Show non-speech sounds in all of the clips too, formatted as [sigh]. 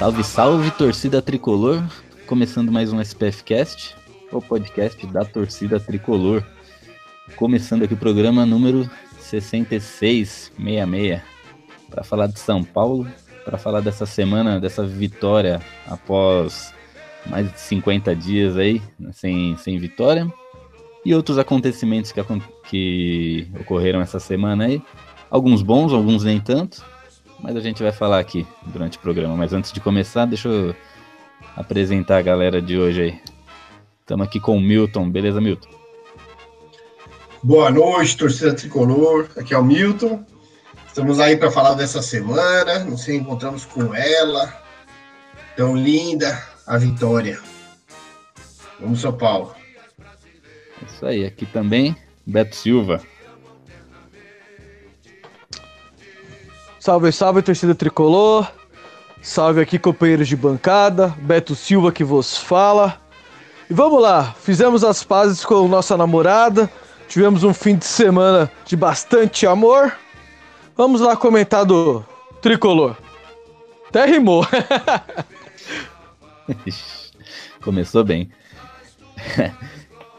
Salve, salve, torcida tricolor! Começando mais um SPF Cast, o podcast da torcida tricolor. Começando aqui o programa número 6666 para falar de São Paulo, para falar dessa semana, dessa vitória após mais de 50 dias aí né, sem, sem vitória e outros acontecimentos que, que ocorreram essa semana aí. Alguns bons, alguns nem tanto mas a gente vai falar aqui durante o programa. Mas antes de começar, deixa eu apresentar a galera de hoje aí. Estamos aqui com o Milton, beleza, Milton? Boa noite, torcida tricolor. Aqui é o Milton. Estamos aí para falar dessa semana. Nos encontramos com ela, tão linda, a Vitória. Vamos, São Paulo. Isso aí, aqui também, Beto Silva. Salve, salve, torcida tricolor. Salve aqui, companheiros de bancada. Beto Silva que vos fala. E vamos lá, fizemos as pazes com nossa namorada. Tivemos um fim de semana de bastante amor. Vamos lá comentar do tricolor. Até rimou. [laughs] Começou bem. [laughs]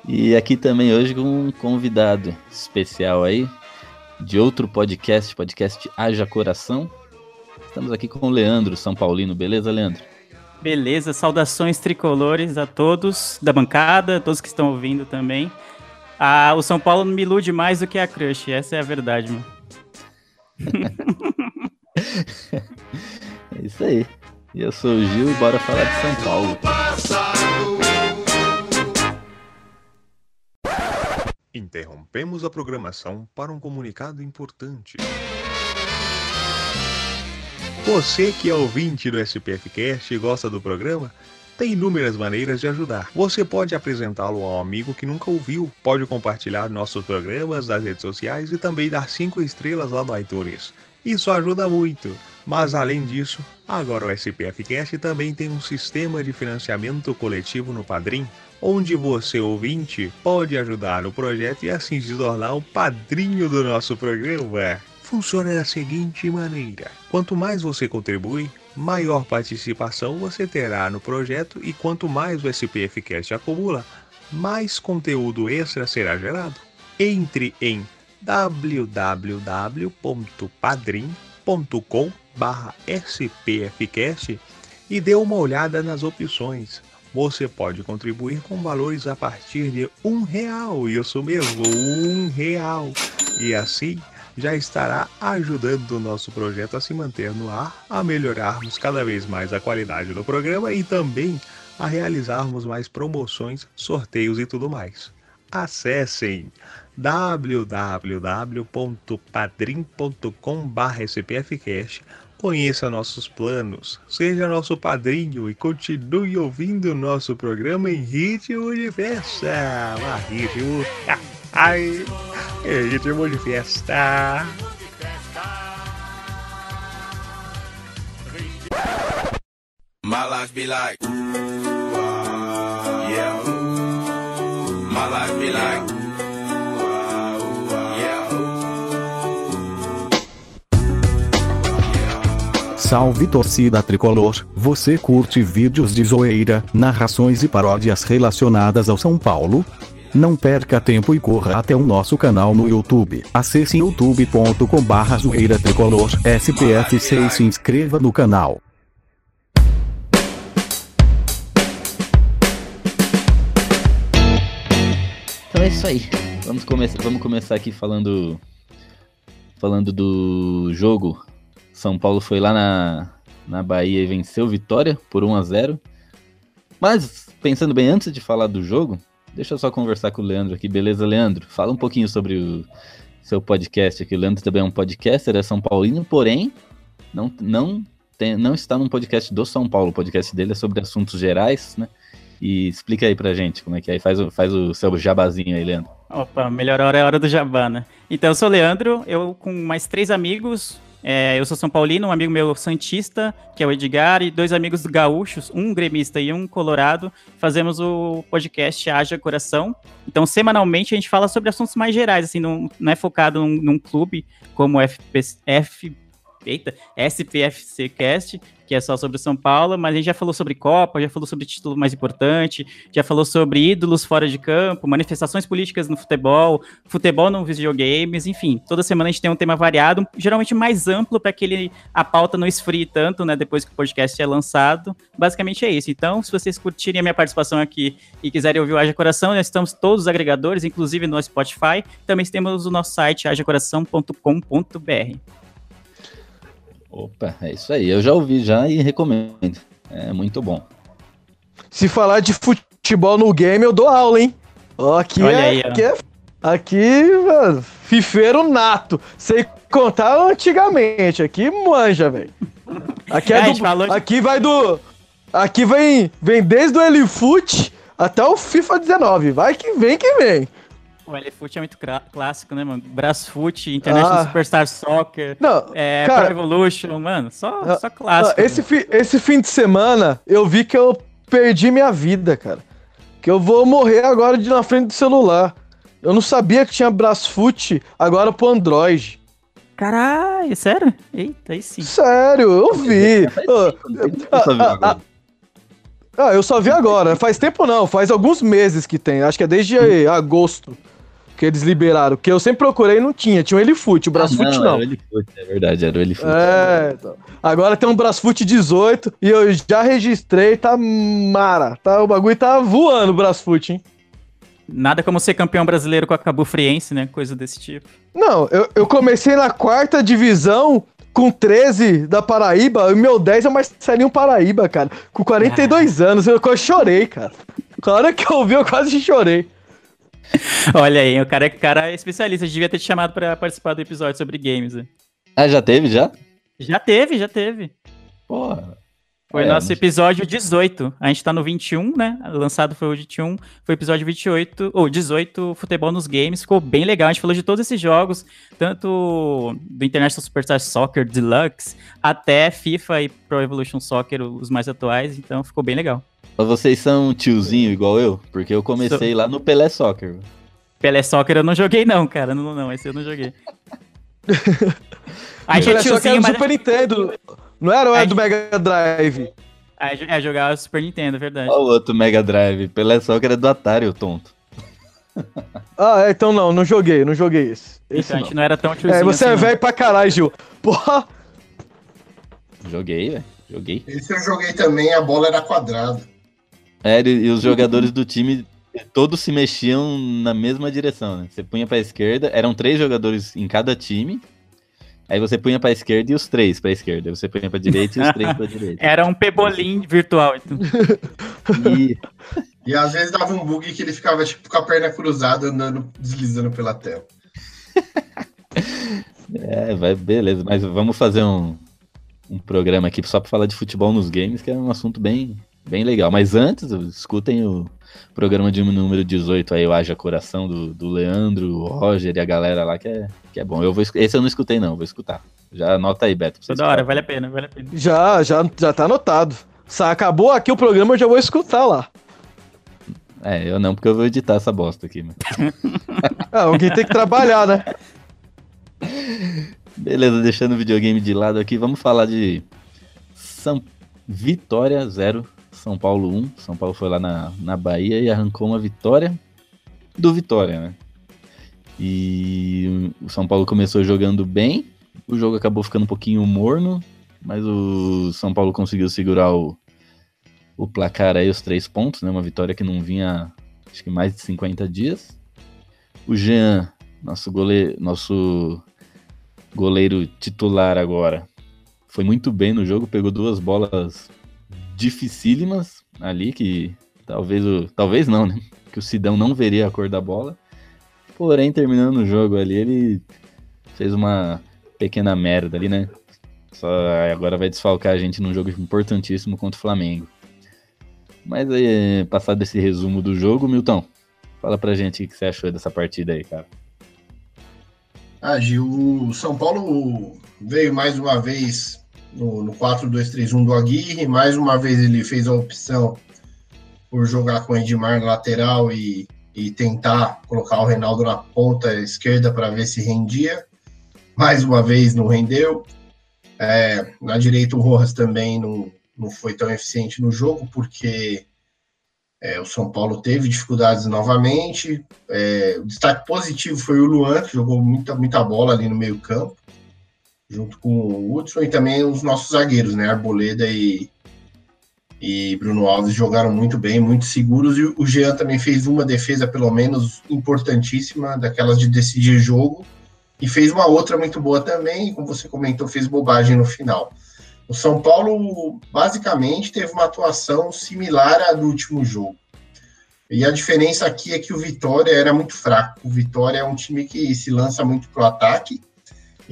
e aqui também hoje com um convidado especial aí, de outro podcast, podcast Haja Coração. Estamos aqui com o Leandro São Paulino, beleza, Leandro? Beleza, saudações tricolores a todos da bancada, todos que estão ouvindo também. Ah, o São Paulo me ilude mais do que a Crush, essa é a verdade, mano. [laughs] é isso aí. Eu sou o Gil e bora falar de São Paulo. Interrompemos a programação para um comunicado importante. Você que é ouvinte do SPFcast e gosta do programa, tem inúmeras maneiras de ajudar. Você pode apresentá-lo a um amigo que nunca ouviu, pode compartilhar nossos programas nas redes sociais e também dar 5 estrelas lá no iTunes. Isso ajuda muito. Mas além disso, agora o SPFcast também tem um sistema de financiamento coletivo no Padrim onde você, ouvinte, pode ajudar no projeto e assim se tornar o padrinho do nosso programa. Funciona da seguinte maneira: quanto mais você contribui, maior participação você terá no projeto e quanto mais o SPFcast acumula, mais conteúdo extra será gerado. Entre em www.padrim.com/spfcast e dê uma olhada nas opções você pode contribuir com valores a partir de um real, isso mesmo, um real. E assim já estará ajudando o nosso projeto a se manter no ar, a melhorarmos cada vez mais a qualidade do programa e também a realizarmos mais promoções, sorteios e tudo mais. Acessem www.padrim.com.br Conheça nossos planos, seja nosso padrinho e continue ouvindo nosso programa em ritmo de festa. Ah, ritmo. [laughs] Ai, ritmo de festa. My life be like, yeah. My life be like. Salve torcida tricolor, você curte vídeos de zoeira, narrações e paródias relacionadas ao São Paulo? Não perca tempo e corra até o nosso canal no YouTube. Acesse youtube.com barra zoeira tricolor SPF6 e se inscreva no canal. Então é isso aí. Vamos começar, vamos começar aqui falando falando do jogo são Paulo foi lá na, na Bahia e venceu Vitória por 1 a 0 Mas, pensando bem, antes de falar do jogo, deixa eu só conversar com o Leandro aqui. Beleza, Leandro? Fala um pouquinho sobre o seu podcast aqui. O Leandro também é um podcaster, é São Paulino, porém, não, não, tem, não está num podcast do São Paulo. O podcast dele é sobre assuntos gerais, né? E explica aí pra gente como é que é. Faz, faz o seu jabazinho aí, Leandro. Opa, melhor hora é a hora do jabá, né? Então, eu sou o Leandro, eu com mais três amigos. É, eu sou São Paulino, um amigo meu Santista, que é o Edgar, e dois amigos gaúchos, um gremista e um colorado. Fazemos o podcast Haja Coração. Então, semanalmente, a gente fala sobre assuntos mais gerais, assim, não, não é focado num, num clube como FP, F, eita, SPFC Cast, que é só sobre São Paulo, mas a gente já falou sobre Copa, já falou sobre título mais importante, já falou sobre ídolos fora de campo, manifestações políticas no futebol, futebol nos videogames, enfim, toda semana a gente tem um tema variado, geralmente mais amplo para que ele, a pauta não esfrie tanto, né, depois que o podcast é lançado. Basicamente é isso. Então, se vocês curtirem a minha participação aqui e quiserem ouvir o Haja Coração, nós estamos todos os agregadores, inclusive no Spotify. Também temos o nosso site hajacoração.com.br. Opa, é isso aí. Eu já ouvi já e recomendo. É muito bom. Se falar de futebol no game, eu dou aula, hein? Aqui Olha é, aí, ó. aqui é. Aqui, mano, fifeiro nato. Sei contar antigamente. Aqui manja, velho. Aqui, é É, do- aqui vai do. Aqui vem, vem desde o Elifoot até o FIFA 19. Vai que vem que vem. O LFoot é muito clássico, né, mano? Brasfoot, International Ah. Superstar Soccer, Não, é, cara- Pro Evolution, mano, só, Ah, só clássico. Ah, esse, fi- esse fim de semana, eu vi que eu perdi minha vida, cara. Que eu vou morrer agora de na frente do celular. Eu não sabia que tinha Brasfoot agora pro Android. Caralho, sério? Eita, aí sim. Sério, eu vi. Ô, Eu só vi agora. Ah, eu só vi agora. Faz tempo não, faz alguns meses que tem. Acho que é desde eh, agosto que eles liberaram. Que eu sempre procurei e não tinha. Tinha o Elifute, o Brasfoot Ah, não. Era o Elifoot, é verdade, era o Elifoot. É, então. agora tem um Brasfoot 18 e eu já registrei, tá mara. Tá, o bagulho tá voando o Brasfoot, hein? Nada como ser campeão brasileiro com a Cabo Friense, né? Coisa desse tipo. Não, eu, eu comecei na quarta divisão com 13 da Paraíba e meu 10 é o Marcelinho Paraíba, cara. Com 42 anos, eu quase chorei, cara. Na hora que eu vi, eu quase chorei. [laughs] Olha aí, o cara, é- cara é especialista. A gente devia ter te chamado pra participar do episódio sobre games. né? Ah, já teve, já? Já teve, já teve. Porra. Foi É, nosso episódio 18. A gente tá no 21, né? Lançado foi o 21. Foi o episódio 28, ou 18, Futebol nos Games. Ficou bem legal. A gente falou de todos esses jogos, tanto do International Superstar Soccer Deluxe, até FIFA e Pro Evolution Soccer, os mais atuais. Então ficou bem legal. Mas Vocês são tiozinho igual eu? Porque eu comecei lá no Pelé Soccer. Pelé Soccer eu não joguei, não, cara. Não, não, esse eu não joguei. [laughs] A gente é só que era do mas. Super Nintendo. Não era ou era do Mega Drive? É, é jogar Super Nintendo, é verdade. Olha o outro Mega Drive. Pelé Soccer é do Atari, o tonto. [laughs] Ah, é, então não, não joguei, não joguei esse. Esse então a não. gente não era tão tiozinho É, você assim, é velho pra caralho, Gil. Porra! Joguei, velho. Joguei. Esse eu joguei também, a bola era quadrada. É, e e os jogadores do time todos se mexiam na mesma direção, né? Você punha pra esquerda, eram três jogadores em cada time. Aí você punha pra esquerda e os três pra esquerda. Aí você punha pra direita e os três pra [laughs] direita. Era um pebolim virtual. Então. E [laughs] E às vezes dava um bug que ele ficava tipo com a perna cruzada andando, deslizando pela tela. [laughs] É, vai, beleza. Mas vamos fazer um, um programa aqui só pra falar de futebol nos games, que é um assunto bem, bem legal. Mas antes, escutem o programa de número 18 aí, o Haja Coração, do, do Leandro, o Roger e a galera lá, que é, que é bom. Eu vou, esse eu não escutei, não, vou escutar. Já anota aí, Beto. pra você Toda hora, vale a pena, vale a pena. Já, já, já tá anotado. Acabou aqui o programa, eu já vou escutar lá. É, eu não, porque eu vou editar essa bosta aqui. Mas... [laughs] Ah, alguém tem que trabalhar, né? [laughs] Beleza, deixando o videogame de lado aqui, vamos falar de São... Vitória 0, São Paulo 1. São Paulo foi lá na, na Bahia e arrancou uma vitória do Vitória, né? E o São Paulo começou jogando bem, o jogo acabou ficando um pouquinho morno, mas o São Paulo conseguiu segurar o, o placar aí, os três pontos, né? Uma vitória que não vinha, acho que mais de 50 dias. O Jean, nosso goleiro, nosso goleiro titular agora, foi muito bem no jogo, pegou duas bolas dificílimas ali, que talvez o. Talvez não, né? Que o Sidão não veria a cor da bola. Porém, terminando o jogo ali, ele fez uma pequena merda ali, né? Só agora vai desfalcar a gente num jogo importantíssimo contra o Flamengo. Mas aí, passado esse resumo do jogo, Milton, fala pra gente o que você achou dessa partida aí, cara. Ah, Gil, o São Paulo veio mais uma vez no, no 4-2-3-1 do Aguirre, mais uma vez ele fez a opção por jogar com o Edmar lateral e, e tentar colocar o Reinaldo na ponta esquerda para ver se rendia. Mais uma vez não rendeu. É, na direita o Rojas também não, não foi tão eficiente no jogo, porque é, o São Paulo teve dificuldades novamente. É, o destaque positivo foi o Luan, que jogou muita, muita bola ali no meio-campo, junto com o Hudson e também os nossos zagueiros, né? Arboleda e, e Bruno Alves jogaram muito bem, muito seguros. E o Jean também fez uma defesa, pelo menos importantíssima, daquelas de decidir jogo. E fez uma outra muito boa também, como você comentou, fez bobagem no final. O São Paulo basicamente teve uma atuação similar à do último jogo. E a diferença aqui é que o Vitória era muito fraco. O Vitória é um time que se lança muito para o ataque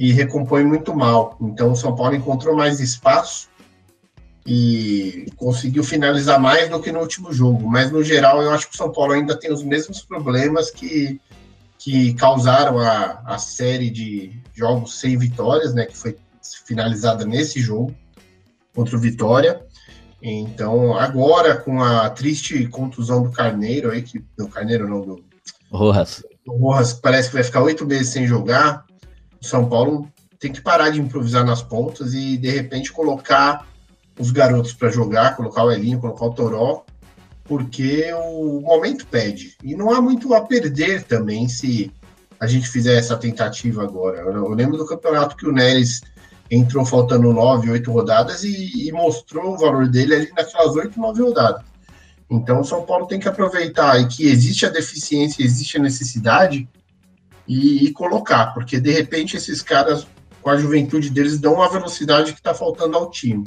e recompõe muito mal. Então o São Paulo encontrou mais espaço e conseguiu finalizar mais do que no último jogo. Mas no geral eu acho que o São Paulo ainda tem os mesmos problemas que, que causaram a, a série de jogos sem vitórias, né? Que foi finalizada nesse jogo contra o Vitória. Então, agora com a triste contusão do Carneiro aí, que do Carneiro não, do Rojas. O Rojas parece que vai ficar oito meses sem jogar. O São Paulo tem que parar de improvisar nas pontas e de repente colocar os garotos para jogar, colocar o Elinho, colocar o Toró, porque o momento pede. E não há muito a perder também se a gente fizer essa tentativa agora. Eu lembro do campeonato que o Neres entrou faltando nove, oito rodadas e, e, mostrou o valor dele ali naquelas oito, nove rodadas. Então o São Paulo tem que aproveitar e que existe a deficiência, existe a necessidade e, e, colocar, porque de repente esses caras, com a juventude deles, dão uma velocidade que está faltando ao time.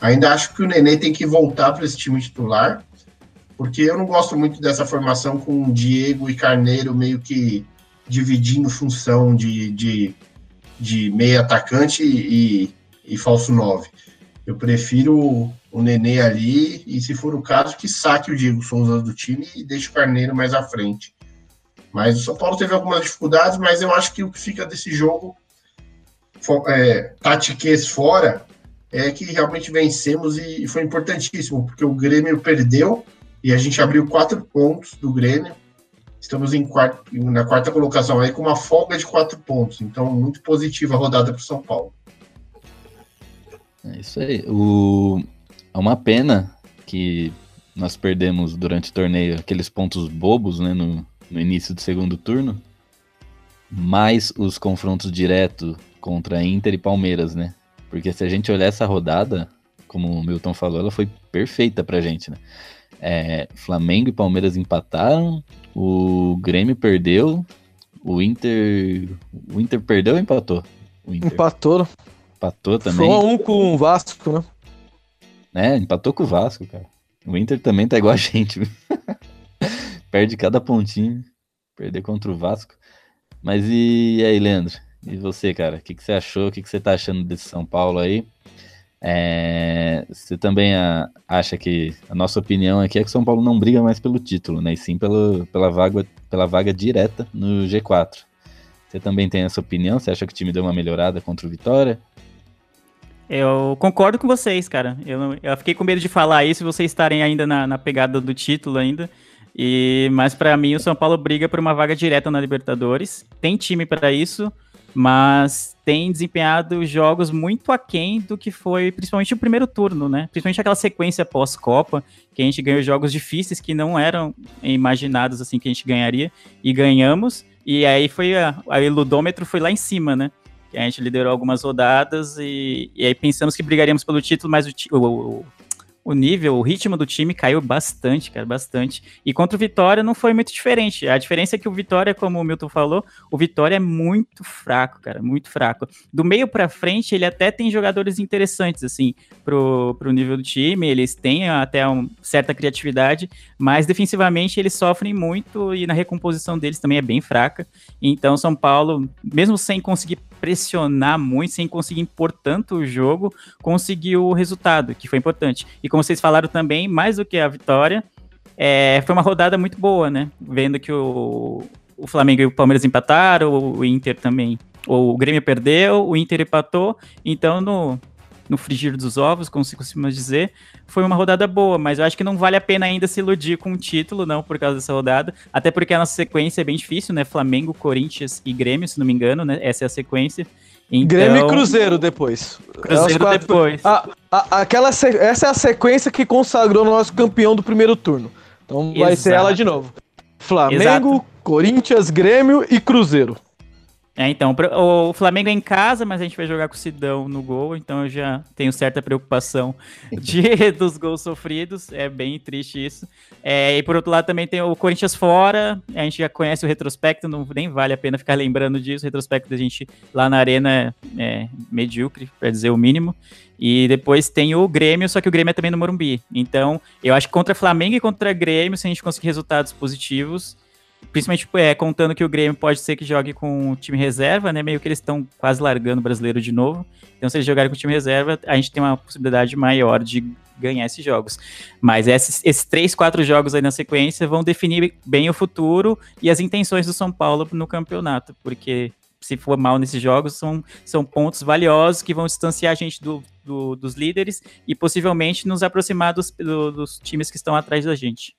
Ainda acho que o Nenê tem que voltar para esse time titular, porque eu não gosto muito dessa formação com Diego e Carneiro meio que dividindo função de, de de meio atacante e, e falso 9. Eu prefiro o Nenê ali e, se for o caso, que saque o Diego Souza do time e deixe o Carneiro mais à frente. Mas o São Paulo teve algumas dificuldades, mas eu acho que o que fica desse jogo, é, fora, é que realmente vencemos e foi importantíssimo, porque o Grêmio perdeu e a gente abriu quatro pontos do Grêmio Estamos em quarto, na quarta colocação aí com uma folga de quatro pontos. Então, muito positiva a rodada para o São Paulo. É isso aí. O... É uma pena que nós perdemos durante o torneio aqueles pontos bobos né, no, no início do segundo turno, mais os confrontos diretos contra Inter e Palmeiras, né? Porque se a gente olhar essa rodada, como o Milton falou, ela foi perfeita pra gente, né? É, Flamengo e Palmeiras empataram, o Grêmio perdeu, o Inter. O Inter perdeu ou empatou? O Inter. Empatou. Empatou também. Foi um com o Vasco, né? É, empatou com o Vasco, cara. O Inter também tá igual a gente. [laughs] Perde cada pontinho. Perder contra o Vasco. Mas e aí, Leandro? E você, cara? O que, que você achou? O que, que você tá achando desse São Paulo aí? É, você também a, acha que a nossa opinião aqui é que o São Paulo não briga mais pelo título, né? E sim pelo, pela, vaga, pela vaga direta no G4. Você também tem essa opinião? Você acha que o time deu uma melhorada contra o Vitória? Eu concordo com vocês, cara. Eu, eu fiquei com medo de falar isso, vocês estarem ainda na, na pegada do título ainda. E mas para mim o São Paulo briga por uma vaga direta na Libertadores. Tem time para isso mas tem desempenhado jogos muito aquém do que foi principalmente o primeiro turno, né? Principalmente aquela sequência pós-Copa, que a gente ganhou jogos difíceis que não eram imaginados assim que a gente ganharia e ganhamos. E aí foi a, a Ludômetro foi lá em cima, né? A gente liderou algumas rodadas e, e aí pensamos que brigaríamos pelo título, mas o, o, o nível, o ritmo do time caiu bastante, cara, bastante. E contra o Vitória não foi muito diferente. A diferença é que o Vitória, como o Milton falou, o Vitória é muito fraco, cara, muito fraco. Do meio para frente, ele até tem jogadores interessantes, assim, pro, pro nível do time, eles têm até uma certa criatividade, mas defensivamente eles sofrem muito e na recomposição deles também é bem fraca. Então, São Paulo, mesmo sem conseguir pressionar muito, sem conseguir impor tanto o jogo, conseguiu o resultado, que foi importante. E como vocês falaram também, mais do que a vitória, é, foi uma rodada muito boa, né? Vendo que o, o Flamengo e o Palmeiras empataram, o Inter também. O Grêmio perdeu, o Inter empatou. Então, no, no frigir dos ovos, como se costuma dizer, foi uma rodada boa, mas eu acho que não vale a pena ainda se iludir com o título, não, por causa dessa rodada. Até porque a nossa sequência é bem difícil, né? Flamengo, Corinthians e Grêmio, se não me engano, né? Essa é a sequência. Então... Grêmio e Cruzeiro depois. Cruzeiro quatro... depois. A, a, aquela se... Essa é a sequência que consagrou o nosso campeão do primeiro turno. Então vai Exato. ser ela de novo. Flamengo, Exato. Corinthians, Grêmio e Cruzeiro. É, então, o Flamengo é em casa, mas a gente vai jogar com o Sidão no gol, então eu já tenho certa preocupação [laughs] de, dos gols sofridos, é bem triste isso. É, e por outro lado também tem o Corinthians fora, a gente já conhece o retrospecto, não nem vale a pena ficar lembrando disso, o retrospecto da gente lá na arena é, é medíocre, para dizer o mínimo. E depois tem o Grêmio, só que o Grêmio é também no Morumbi. Então, eu acho que contra Flamengo e contra Grêmio, se a gente conseguir resultados positivos, principalmente é, contando que o Grêmio pode ser que jogue com o time reserva, né? Meio que eles estão quase largando o brasileiro de novo. Então, se eles jogarem com o time reserva, a gente tem uma possibilidade maior de ganhar esses jogos. Mas esses, esses três, quatro jogos aí na sequência vão definir bem o futuro e as intenções do São Paulo no campeonato, porque se for mal nesses jogos, são, são pontos valiosos que vão distanciar a gente do, do dos líderes e possivelmente nos aproximar dos, do, dos times que estão atrás da gente.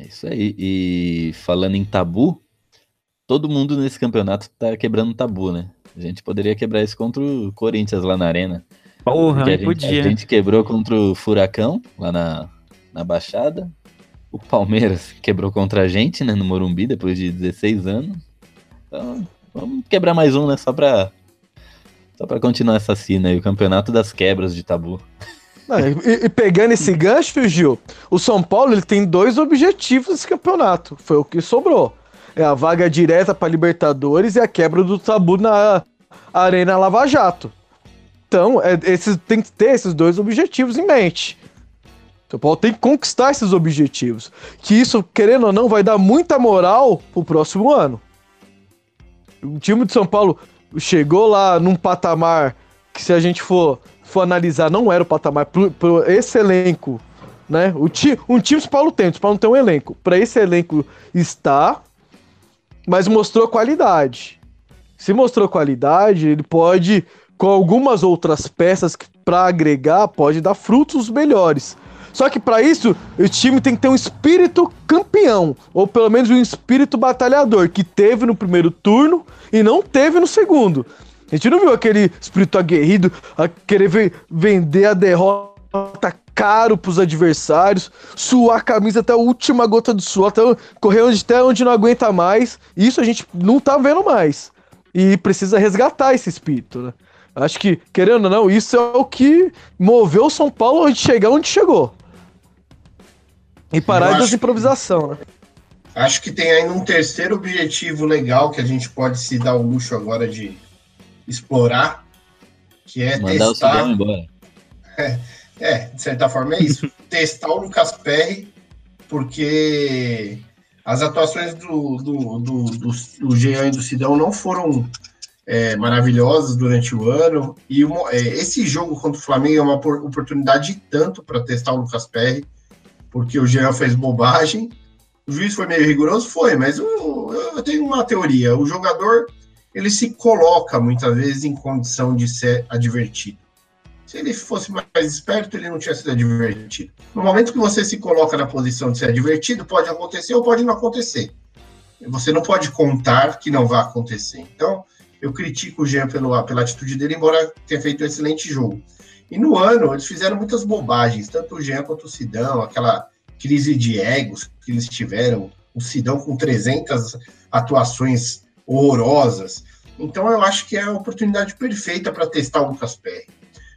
É isso aí. E falando em tabu, todo mundo nesse campeonato tá quebrando tabu, né? A gente poderia quebrar isso contra o Corinthians lá na Arena. Porra, a gente, podia. A gente quebrou contra o Furacão lá na, na Baixada. O Palmeiras [laughs] quebrou contra a gente, né, no Morumbi, depois de 16 anos. Então, vamos quebrar mais um, né? Só pra, só pra continuar essa cena aí, o campeonato das quebras de tabu. Não, e, e, pegando esse gancho, Gil, o São Paulo ele tem dois objetivos nesse campeonato. Foi o que sobrou. É a vaga direta para Libertadores e a quebra do tabu na Arena Lava Jato. Então, é, esses, tem que ter esses dois objetivos em mente. O São Paulo tem que conquistar esses objetivos. Que isso, querendo ou não, vai dar muita moral pro próximo ano. O time de São Paulo chegou lá num patamar que, se a gente for, for analisar, não era o patamar para esse elenco. Né? O ti, um time São Paulo tem, o São Paulo tem um elenco. Para esse elenco está, mas mostrou qualidade. Se mostrou qualidade, ele pode, com algumas outras peças para agregar, pode dar frutos melhores. Só que para isso, o time tem que ter um espírito campeão, ou pelo menos um espírito batalhador, que teve no primeiro turno e não teve no segundo. A gente não viu aquele espírito aguerrido a querer vender a derrota caro pros adversários, suar a camisa até a última gota de suor, até, correr onde, até onde não aguenta mais. Isso a gente não tá vendo mais. E precisa resgatar esse espírito, né? Acho que, querendo ou não, isso é o que moveu o São Paulo a chegar onde chegou. E parar das improvisação, né? Acho que tem ainda um terceiro objetivo legal que a gente pode se dar o luxo agora de explorar, que é Mandar testar. O embora. É, é, de certa forma é isso. [laughs] testar o Lucas Perry, porque as atuações do, do, do, do, do Jean e do Sidão não foram é, maravilhosas durante o ano. E uma, é, esse jogo contra o Flamengo é uma oportunidade tanto para testar o Lucas Perry porque o Jean fez bobagem. O juiz foi meio rigoroso? Foi, mas eu, eu tenho uma teoria. O jogador, ele se coloca muitas vezes em condição de ser advertido. Se ele fosse mais esperto, ele não tinha sido advertido. No momento que você se coloca na posição de ser advertido, pode acontecer ou pode não acontecer. Você não pode contar que não vai acontecer. Então, eu critico o Jean pelo, pela atitude dele, embora tenha feito um excelente jogo. E no ano, eles fizeram muitas bobagens, tanto o Jean quanto o Sidão, aquela crise de egos que eles tiveram, o Sidão com 300 atuações horrorosas. Então eu acho que é a oportunidade perfeita para testar o Lucas Perry.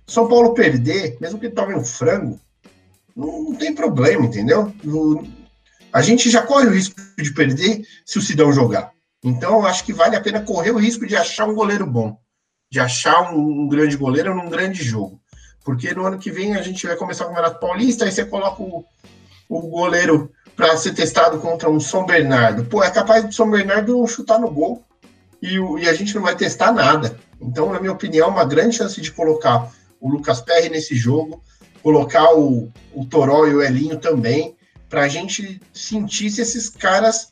São Paulo perder, mesmo que ele tome um frango, não, não tem problema, entendeu? No, a gente já corre o risco de perder se o Sidão jogar. Então eu acho que vale a pena correr o risco de achar um goleiro bom, de achar um, um grande goleiro num grande jogo. Porque no ano que vem a gente vai começar o Campeonato Paulista, aí você coloca o, o goleiro para ser testado contra um São Bernardo. Pô, é capaz do São Bernardo chutar no gol. e, e a gente não vai testar nada. Então, na minha opinião, uma grande chance de colocar o Lucas Perry nesse jogo, colocar o, o Toró e o Elinho também, para a gente sentir se esses caras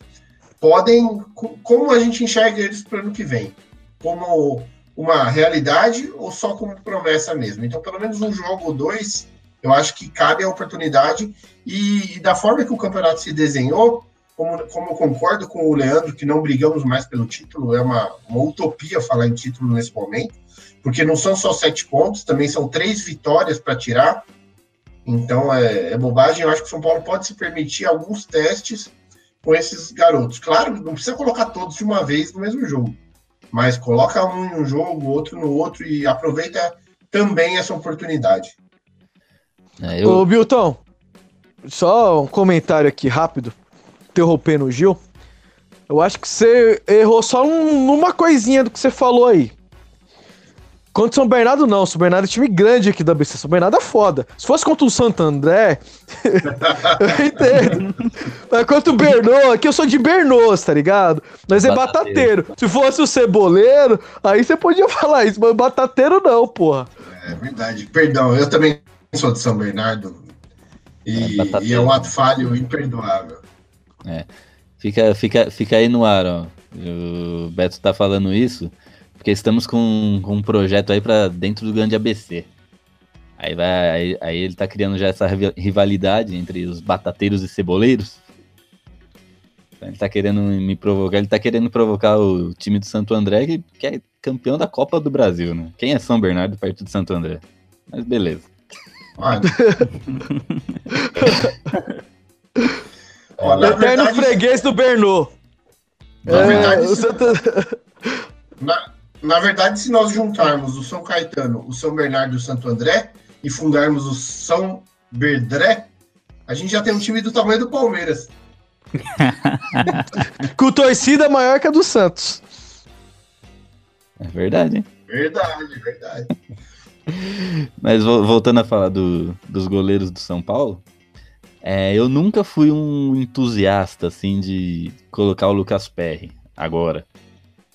podem, co- como a gente enxerga eles para o ano que vem, como uma realidade ou só como promessa mesmo. Então, pelo menos um jogo ou dois, eu acho que cabe a oportunidade e, e da forma que o campeonato se desenhou, como, como eu concordo com o Leandro que não brigamos mais pelo título, é uma, uma utopia falar em título nesse momento, porque não são só sete pontos, também são três vitórias para tirar. Então é, é bobagem. Eu acho que o São Paulo pode se permitir alguns testes com esses garotos. Claro, não precisa colocar todos de uma vez no mesmo jogo, mas coloca um em um jogo, outro no outro e aproveita também essa oportunidade. É, eu, Ô, Bilton, só um comentário aqui rápido, interrompendo o Gil. Eu acho que você errou só um- numa coisinha do que você falou aí. Contra o São Bernardo, não. São Bernardo é time grande aqui da BC. São Bernardo é foda. Se fosse contra o Santo André, [laughs] eu entendo. Mas contra o Bernô, aqui eu sou de Bernôs, tá ligado? Nós é Batateiro. batateiro. Se fosse o Ceboleiro, aí você podia [laughs] falar isso, mas batateiro não, porra. É verdade. Perdão, eu também sou de São Bernardo e É, e é, um ato falho imperdoável. Fica, fica, fica aí no ar, ó. O Beto tá falando isso porque estamos com, com um projeto aí para dentro do grande ABC. Aí, vai, aí, aí ele tá criando já essa riva- rivalidade entre os batateiros e ceboleiros. Então ele tá querendo me provocar, ele tá querendo provocar o time do Santo André, que, que é campeão da Copa do Brasil, né? Quem é São Bernardo perto de Santo André? Mas beleza. Olha. [laughs] Na Eterno verdade, freguês do Bernô. Na É, verdade, se- Santa- [laughs] na, na verdade, se nós juntarmos o São Caetano, o São Bernardo e o Santo André e fundarmos o São Berdré, a gente já tem um time do tamanho do Palmeiras. [laughs] Com torcida maior que a do Santos. É verdade, hein? Verdade, verdade. [laughs] Mas vo- voltando a falar do- dos goleiros do São Paulo, é, eu nunca fui um entusiasta assim de colocar o Lucas Perry agora.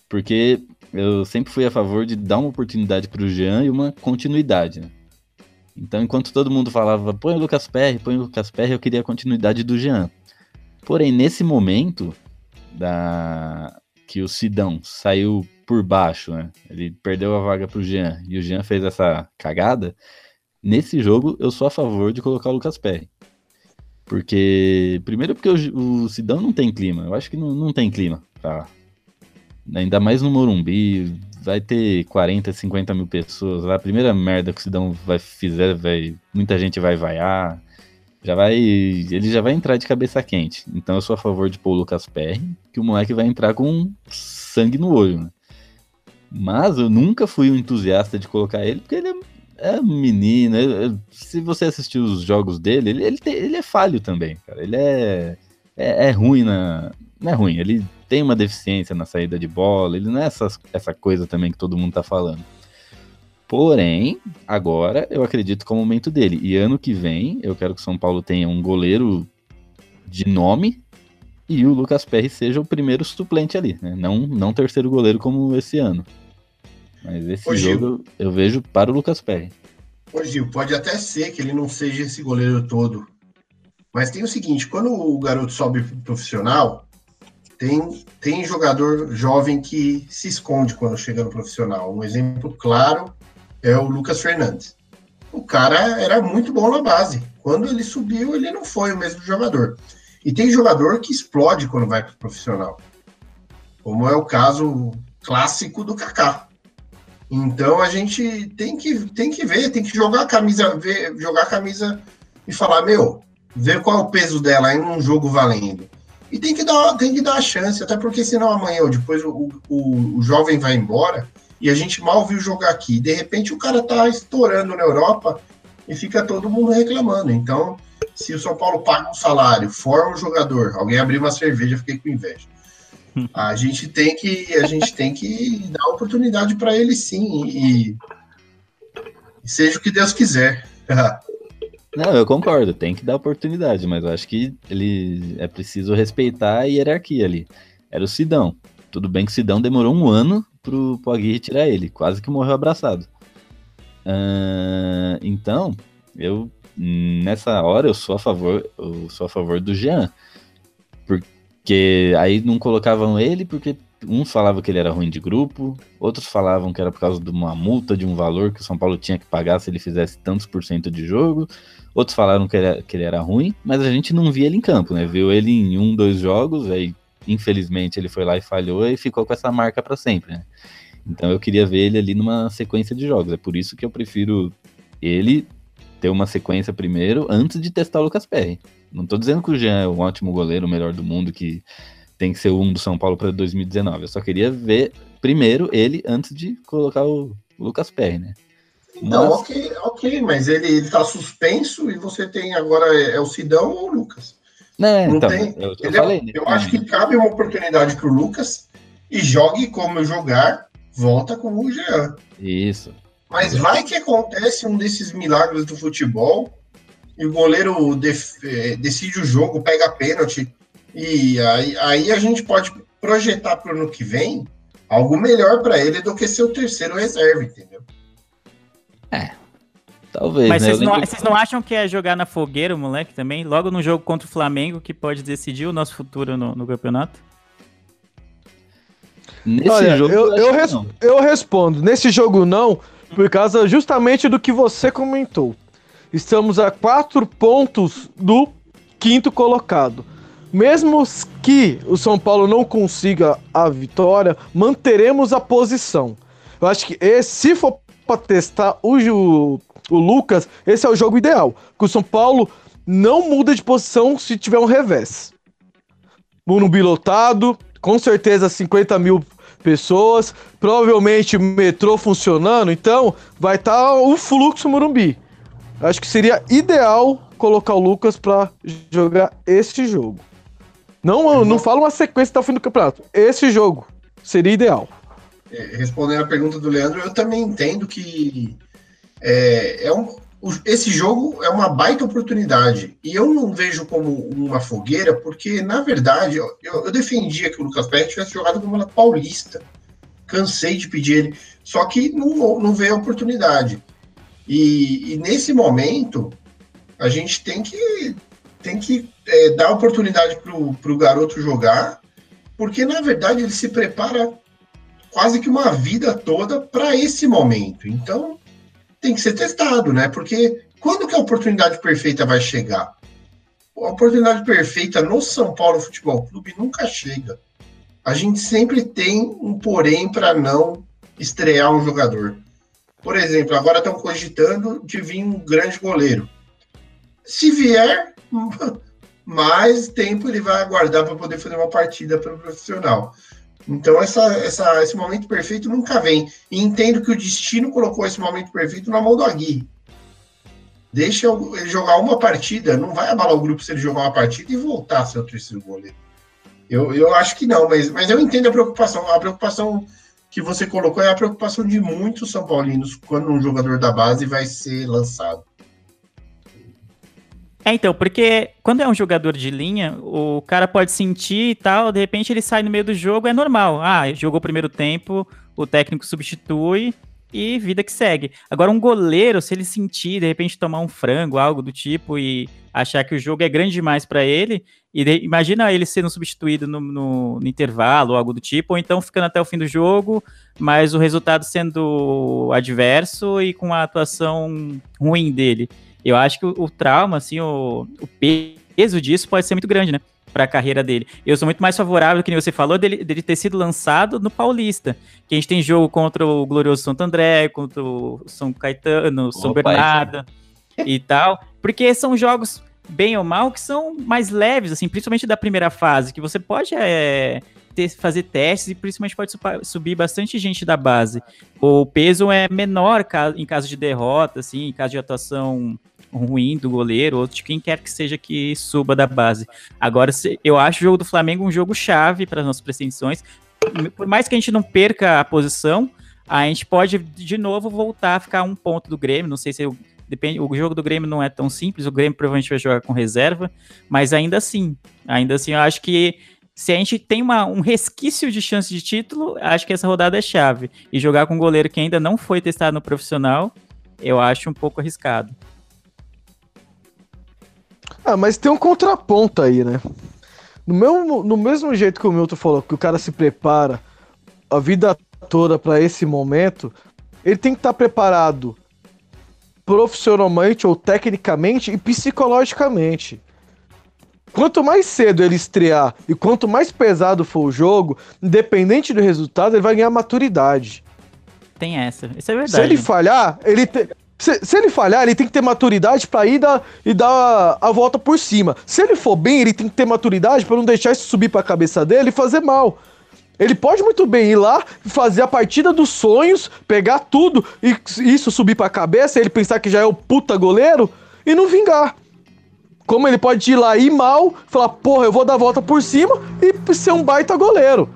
Porque eu sempre fui a favor de dar uma oportunidade pro Jean e uma continuidade. né? Então, enquanto todo mundo falava, põe o Lucas Perry, põe o Lucas Perry, eu queria a continuidade do Jean. Porém, nesse momento da que o Sidão saiu por baixo, né? Ele perdeu a vaga pro Jean e o Jean fez essa cagada. Nesse jogo, eu sou a favor de colocar o Lucas Perry. Porque, primeiro, porque o, Sidão não tem clima. Eu acho que não, não tem clima. Pra, ainda mais no Morumbi. Vai ter 40, 50 mil pessoas lá. A primeira merda que o Sidão vai fizer, vai, muita gente vai vaiar. Já vai. Ele já vai entrar de cabeça quente. Então eu sou a favor de pôr o Lucas Perry, que o moleque vai entrar com sangue no olho, né? Mas eu nunca fui um entusiasta de colocar ele, porque ele é, é um menino. ele- se você assistir os jogos dele, ele, ele, tem- ele é falho também, cara. Ele é, é, é ruim na. Não é ruim, ele tem uma deficiência na saída de bola, ele não é essa, essa coisa também que todo mundo tá falando. Porém, agora eu acredito que é o momento dele. E ano que vem, eu quero que o São Paulo tenha um goleiro de nome e o Lucas Perry seja o primeiro suplente ali, né? Não, não terceiro goleiro como esse ano. Mas esse Ô, Gil. jogo eu vejo para o Lucas Perry. Ô Gil, pode até ser que ele não seja esse goleiro todo. Mas tem o seguinte, quando o garoto sobe pro profissional, tem, tem jogador jovem que se esconde quando chega no profissional. Um exemplo claro é o Lucas Fernandes. O cara era muito bom na base. Quando ele subiu, ele não foi o mesmo jogador. E tem jogador que explode quando vai pro profissional. Como é o caso clássico do Kaká. Então a gente tem que, tem que ver, tem que jogar a camisa, ver, jogar a camisa e falar, meu, ver qual é o peso dela em um jogo valendo. E tem que dar, tem que dar a chance, até porque senão amanhã ou depois o, o, o jovem vai embora e a gente mal viu jogar aqui. De repente o cara tá estourando na Europa e fica todo mundo reclamando. Então, se o São Paulo paga um salário, forma um jogador, alguém abrir uma cerveja, fiquei com inveja. A gente tem que, a gente tem que dar oportunidade para ele sim e, e seja o que Deus quiser. [laughs] Não, eu concordo, tem que dar oportunidade, mas eu acho que ele é preciso respeitar a hierarquia ali. Era o Sidão. Tudo bem que o Sidão demorou um ano pro, pro Aguirre tirar ele, quase que morreu abraçado. Uh, então, eu nessa hora eu sou a favor, eu sou a favor do Jean. Porque aí não colocavam ele porque uns falavam que ele era ruim de grupo, outros falavam que era por causa de uma multa de um valor que o São Paulo tinha que pagar se ele fizesse tantos por cento de jogo. Outros falaram que ele, era, que ele era ruim, mas a gente não via ele em campo, né? Viu ele em um, dois jogos, aí infelizmente ele foi lá e falhou e ficou com essa marca para sempre, né? Então eu queria ver ele ali numa sequência de jogos. É por isso que eu prefiro ele ter uma sequência primeiro antes de testar o Lucas Perry. Não tô dizendo que o Jean é um ótimo goleiro, o melhor do mundo, que tem que ser um do São Paulo para 2019. Eu só queria ver primeiro ele antes de colocar o Lucas Perry, né? Não, mas... ok, ok, mas ele, ele tá suspenso e você tem agora é, é o Sidão ou o Lucas? Não, não então, tem. Eu, eu, falei, eu, eu acho que cabe uma oportunidade pro Lucas e jogue como jogar, volta com o Jean. Isso. Mas vai que acontece um desses milagres do futebol e o goleiro def, é, decide o jogo, pega pênalti, e aí, aí a gente pode projetar para o ano que vem algo melhor para ele do que ser o terceiro reserva, entendeu? É. Talvez. Mas né? vocês, não, lembro... vocês não acham que é jogar na fogueira o moleque também? Logo no jogo contra o Flamengo, que pode decidir o nosso futuro no, no campeonato? Nesse Olha, jogo. Eu, eu, res, eu respondo. Nesse jogo não, por causa justamente do que você comentou. Estamos a quatro pontos do quinto colocado. Mesmo que o São Paulo não consiga a vitória, manteremos a posição. Eu acho que esse, se for para testar o, o, o Lucas, esse é o jogo ideal. Que o São Paulo não muda de posição se tiver um revés. Morumbi lotado, com certeza 50 mil pessoas, provavelmente metrô funcionando, então vai estar tá o fluxo Morumbi. Acho que seria ideal colocar o Lucas para jogar esse jogo. Não, não fala uma sequência até o fim do campeonato. Esse jogo seria ideal. É, respondendo a pergunta do Leandro, eu também entendo que é, é um, esse jogo é uma baita oportunidade. E eu não vejo como uma fogueira, porque, na verdade, eu, eu defendia que o Lucas Pérez tivesse jogado como uma paulista. Cansei de pedir ele. Só que não, não veio a oportunidade. E, e nesse momento, a gente tem que tem que é, dar oportunidade para o garoto jogar, porque na verdade ele se prepara quase que uma vida toda para esse momento. Então tem que ser testado, né? Porque quando que a oportunidade perfeita vai chegar? A oportunidade perfeita no São Paulo Futebol Clube nunca chega. A gente sempre tem um porém para não estrear um jogador. Por exemplo, agora estão cogitando de vir um grande goleiro. Se vier, [laughs] mais tempo ele vai aguardar para poder fazer uma partida para o profissional. Então, essa, essa, esse momento perfeito nunca vem. E entendo que o destino colocou esse momento perfeito na mão do Agui. Deixa ele jogar uma partida, não vai abalar o grupo se ele jogar uma partida e voltar o terceiro goleiro. Eu, eu acho que não, mas, mas eu entendo a preocupação. A preocupação que você colocou é a preocupação de muitos São Paulinos quando um jogador da base vai ser lançado. É, então, porque quando é um jogador de linha, o cara pode sentir e tal, de repente ele sai no meio do jogo, é normal. Ah, jogou o primeiro tempo, o técnico substitui e vida que segue. Agora, um goleiro, se ele sentir, de repente tomar um frango, algo do tipo, e achar que o jogo é grande demais para ele, e de, imagina ele sendo substituído no, no, no, intervalo, algo do tipo, ou então ficando até o fim do jogo, mas o resultado sendo adverso e com a atuação ruim dele eu acho que o, o trauma, assim, o, o, peso disso pode ser muito grande, né? Para a carreira dele. Eu sou muito mais favorável, que nem você falou, dele, dele ter sido lançado no Paulista. Que a gente tem jogo contra o glorioso Santo André, contra o São Caetano, São Opa, Bernardo e tal. Porque são jogos, bem ou mal, que são mais leves, assim, principalmente da primeira fase, que você pode é, ter, fazer testes e principalmente pode subir bastante gente da base. O peso é menor em caso de derrota, assim, em caso de atuação ruim do goleiro, ou de quem quer que seja que suba da base. Agora, eu acho o jogo do Flamengo um jogo chave para as nossas pretensões. Por mais que a gente não perca a posição, a gente pode de novo voltar a ficar um ponto do Grêmio. Não sei se eu, depende, o jogo do Grêmio não é tão simples, o Grêmio provavelmente vai jogar com reserva, mas ainda assim, ainda assim, eu acho que se a gente tem uma, um resquício de chance de título, acho que essa rodada é chave. E jogar com um goleiro que ainda não foi testado no profissional, eu acho um pouco arriscado. Ah, mas tem um contraponto aí, né? No, mesmo, no mesmo jeito que o Milton falou, que o cara se prepara a vida toda para esse momento, ele tem que estar tá preparado profissionalmente ou tecnicamente e psicologicamente. Quanto mais cedo ele estrear e quanto mais pesado for o jogo, independente do resultado, ele vai ganhar maturidade. Tem essa, isso é verdade. Se ele falhar, ele te... se, se, ele falhar, ele tem que ter maturidade para ir dar, e dar a, a volta por cima. Se ele for bem, ele tem que ter maturidade para não deixar isso subir para a cabeça dele e fazer mal. Ele pode muito bem ir lá, fazer a partida dos sonhos, pegar tudo e isso subir para a cabeça, ele pensar que já é o puta goleiro e não vingar. Como ele pode ir lá ir mal, falar, porra, eu vou dar a volta por cima e ser um baita goleiro.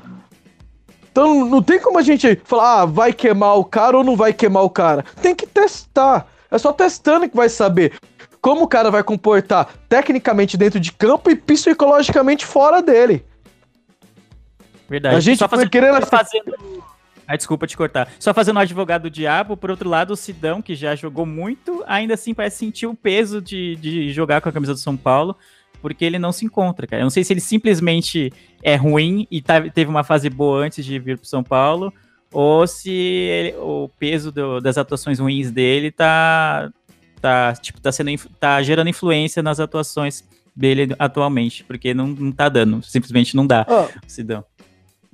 Então não tem como a gente falar, ah, vai queimar o cara ou não vai queimar o cara. Tem que testar. É só testando que vai saber como o cara vai comportar tecnicamente dentro de campo e psicologicamente fora dele. Verdade. A gente só fazendo, querendo... fazendo ah, desculpa te cortar. Só fazendo o advogado do diabo, por outro lado, o Sidão, que já jogou muito, ainda assim parece sentir o peso de, de jogar com a camisa do São Paulo, porque ele não se encontra, cara. Eu não sei se ele simplesmente é ruim e tá, teve uma fase boa antes de vir pro São Paulo, ou se ele, o peso do, das atuações ruins dele tá, tá, tipo, tá, sendo, tá gerando influência nas atuações dele atualmente, porque não, não tá dando, simplesmente não dá, oh. Sidão.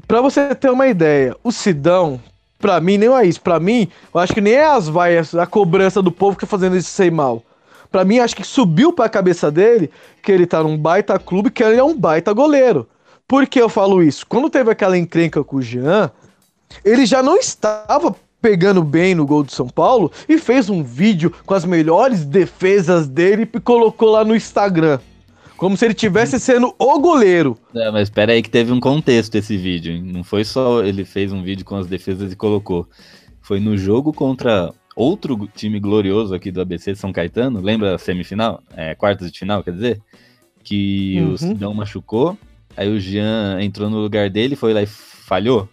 Pra você ter uma ideia, o Sidão, pra mim, nem é isso. Pra mim, eu acho que nem é as vaias, a cobrança do povo que tá fazendo isso sem mal. Pra mim, acho que subiu pra cabeça dele que ele tá num baita clube, que ele é um baita goleiro. Por que eu falo isso? Quando teve aquela encrenca com o Jean, ele já não estava pegando bem no gol do São Paulo e fez um vídeo com as melhores defesas dele e colocou lá no Instagram. Como se ele tivesse sendo o goleiro. É, mas espera aí que teve um contexto esse vídeo. Hein? Não foi só ele fez um vídeo com as defesas e colocou. Foi no jogo contra outro time glorioso aqui do ABC de São Caetano. Lembra a semifinal? É, quartas de final, quer dizer? Que uhum. o Sidão machucou. Aí o Jean entrou no lugar dele, foi lá e falhou.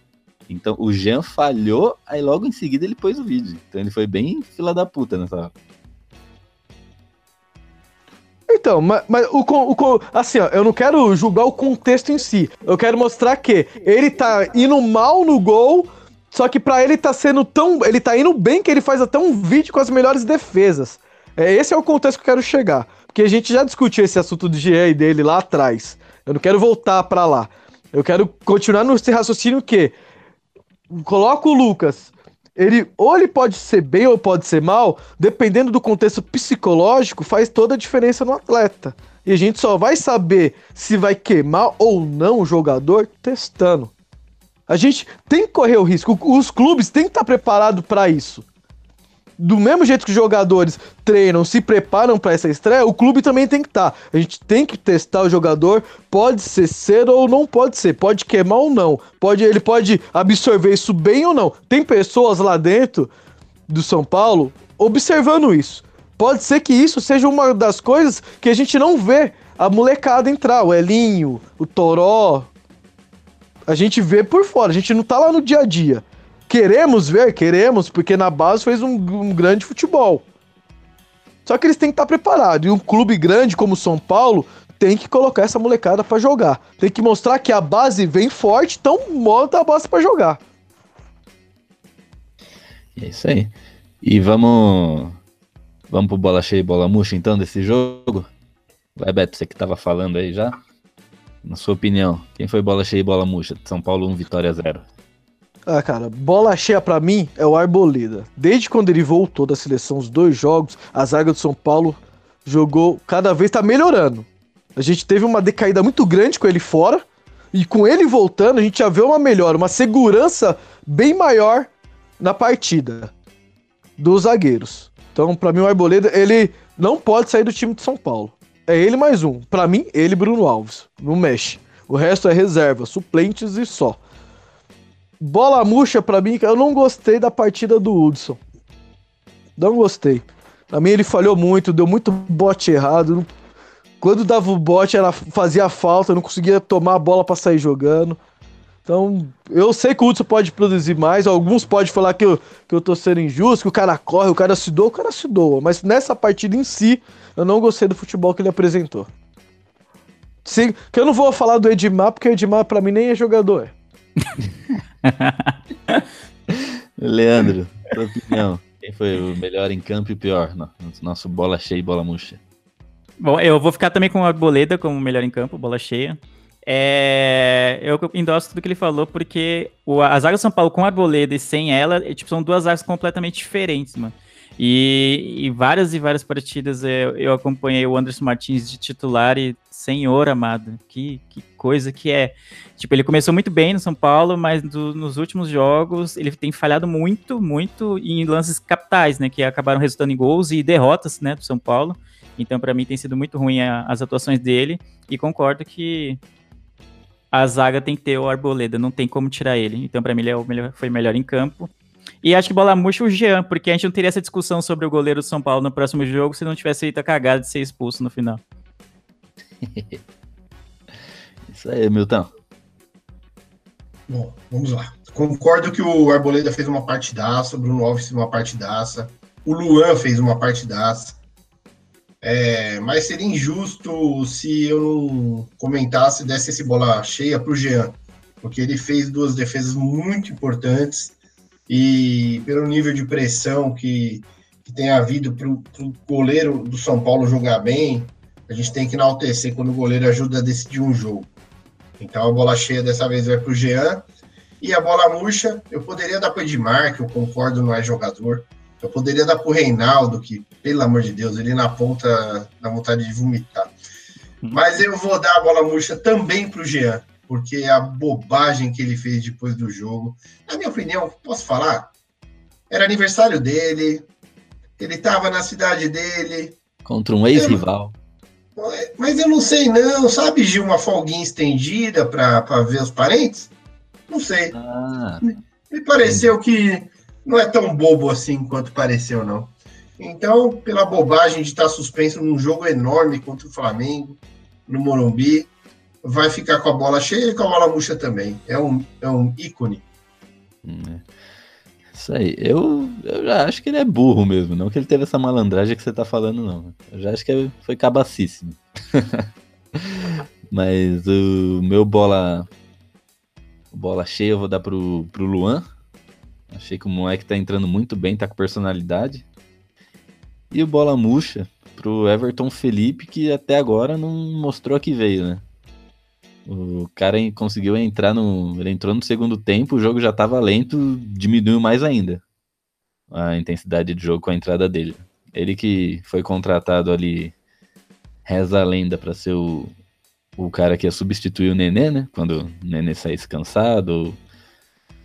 Então o Jean falhou, aí logo em seguida ele pôs o vídeo. Então ele foi bem fila da puta nessa. Então, mas, mas o, o, assim, ó, eu não quero julgar o contexto em si. Eu quero mostrar que ele tá indo mal no gol, só que para ele tá sendo tão. Ele tá indo bem que ele faz até um vídeo com as melhores defesas. É, esse é o contexto que eu quero chegar. Porque a gente já discutiu esse assunto do GE e dele lá atrás. Eu não quero voltar para lá. Eu quero continuar no raciocínio que coloca o Lucas ele ou ele pode ser bem ou pode ser mal, dependendo do contexto psicológico, faz toda a diferença no atleta. E a gente só vai saber se vai queimar ou não o jogador testando. A gente tem que correr o risco. Os clubes têm que estar preparados para isso do mesmo jeito que os jogadores treinam, se preparam para essa estreia, o clube também tem que estar. Tá. A gente tem que testar o jogador, pode ser cedo ou não pode ser, pode queimar ou não, pode, ele pode absorver isso bem ou não. Tem pessoas lá dentro do São Paulo observando isso. Pode ser que isso seja uma das coisas que a gente não vê a molecada entrar, o Elinho, o Toró. A gente vê por fora, a gente não tá lá no dia a dia. Queremos ver? Queremos, porque na base fez um, um grande futebol. Só que eles têm que estar preparados. E um clube grande como São Paulo tem que colocar essa molecada para jogar. Tem que mostrar que a base vem forte, então monta a base para jogar. É isso aí. E vamos. Vamos pro bola cheia e bola murcha então desse jogo? Vai, Beto, você que tava falando aí já. Na sua opinião, quem foi bola cheia e bola murcha? São Paulo 1, Vitória 0. Ah, cara, bola cheia para mim é o Arboleda. Desde quando ele voltou da seleção, os dois jogos, a zaga do São Paulo jogou cada vez tá melhorando. A gente teve uma decaída muito grande com ele fora e com ele voltando, a gente já vê uma melhora, uma segurança bem maior na partida dos zagueiros. Então, para mim o Arboleda, ele não pode sair do time de São Paulo. É ele mais um. Para mim, ele Bruno Alves. Não mexe. O resto é reserva, suplentes e só. Bola murcha pra mim, eu não gostei da partida do Hudson. Não gostei. Pra mim ele falhou muito, deu muito bote errado. Quando dava o bote, ela fazia falta, não conseguia tomar a bola para sair jogando. Então, eu sei que o Hudson pode produzir mais, alguns podem falar que eu, que eu tô sendo injusto, que o cara corre, o cara se doa, o cara se doa. Mas nessa partida em si, eu não gostei do futebol que ele apresentou. Sim, que eu não vou falar do Edmar, porque o Edmar pra mim nem é jogador. [laughs] [laughs] Leandro, sua opinião. Quem foi o melhor em campo e o pior? No- Nosso bola cheia e bola murcha. Bom, eu vou ficar também com a Arboleda como melhor em campo, bola cheia. É, eu endosso tudo que ele falou, porque o, a zaga do São Paulo com a Arboleda e sem ela, é, tipo, são duas zagas completamente diferentes, mano. E, e várias e várias partidas eu, eu acompanhei o Anderson Martins de titular e, senhor amado, que, que coisa que é. Tipo, ele começou muito bem no São Paulo, mas do- nos últimos jogos ele tem falhado muito, muito em lances capitais, né? Que acabaram resultando em gols e derrotas, né, do São Paulo. Então, pra mim, tem sido muito ruim a- as atuações dele. E concordo que a zaga tem que ter o Arboleda, não tem como tirar ele. Então, pra mim, ele é o melhor, foi melhor em campo. E acho que bola murcha o Jean, porque a gente não teria essa discussão sobre o goleiro do São Paulo no próximo jogo se não tivesse feito a cagada de ser expulso no final. [laughs] Isso aí, Milton. Bom, vamos lá. Concordo que o Arboleda fez uma partidaça, o Bruno Alves fez uma partidaça, o Luan fez uma partidaça. É, mas seria injusto se eu não comentasse, desse esse bola cheia para o Jean, porque ele fez duas defesas muito importantes e pelo nível de pressão que, que tem havido para o goleiro do São Paulo jogar bem, a gente tem que enaltecer quando o goleiro ajuda a decidir um jogo. Então a bola cheia dessa vez vai para o Jean. E a bola murcha, eu poderia dar para o Edmar, que eu concordo não é jogador. Eu poderia dar para o Reinaldo, que, pelo amor de Deus, ele na ponta dá vontade de vomitar. Mas eu vou dar a bola murcha também para o Jean, porque a bobagem que ele fez depois do jogo, na minha opinião, posso falar? Era aniversário dele, ele estava na cidade dele, Contra um ex-rival. mas eu não sei não, sabe, Gil, uma folguinha estendida para ver os parentes? Não sei. Ah, Me pareceu que não é tão bobo assim quanto pareceu, não. Então, pela bobagem de estar suspenso num jogo enorme contra o Flamengo, no Morumbi, vai ficar com a bola cheia e com a bola murcha também. É um, é um ícone. hum, é. Isso aí. Eu, eu já acho que ele é burro mesmo. Não que ele teve essa malandragem que você tá falando, não. Eu já acho que foi cabacíssimo. [laughs] Mas o meu bola. Bola cheia eu vou dar pro, pro Luan. Achei que o moleque tá entrando muito bem, tá com personalidade. E o bola murcha pro Everton Felipe, que até agora não mostrou que veio, né? O cara conseguiu entrar no. Ele entrou no segundo tempo, o jogo já tava lento, diminuiu mais ainda a intensidade de jogo com a entrada dele. Ele que foi contratado ali, reza a lenda pra ser o, o cara que ia substituir o Nenê, né? Quando o Nenê saísse cansado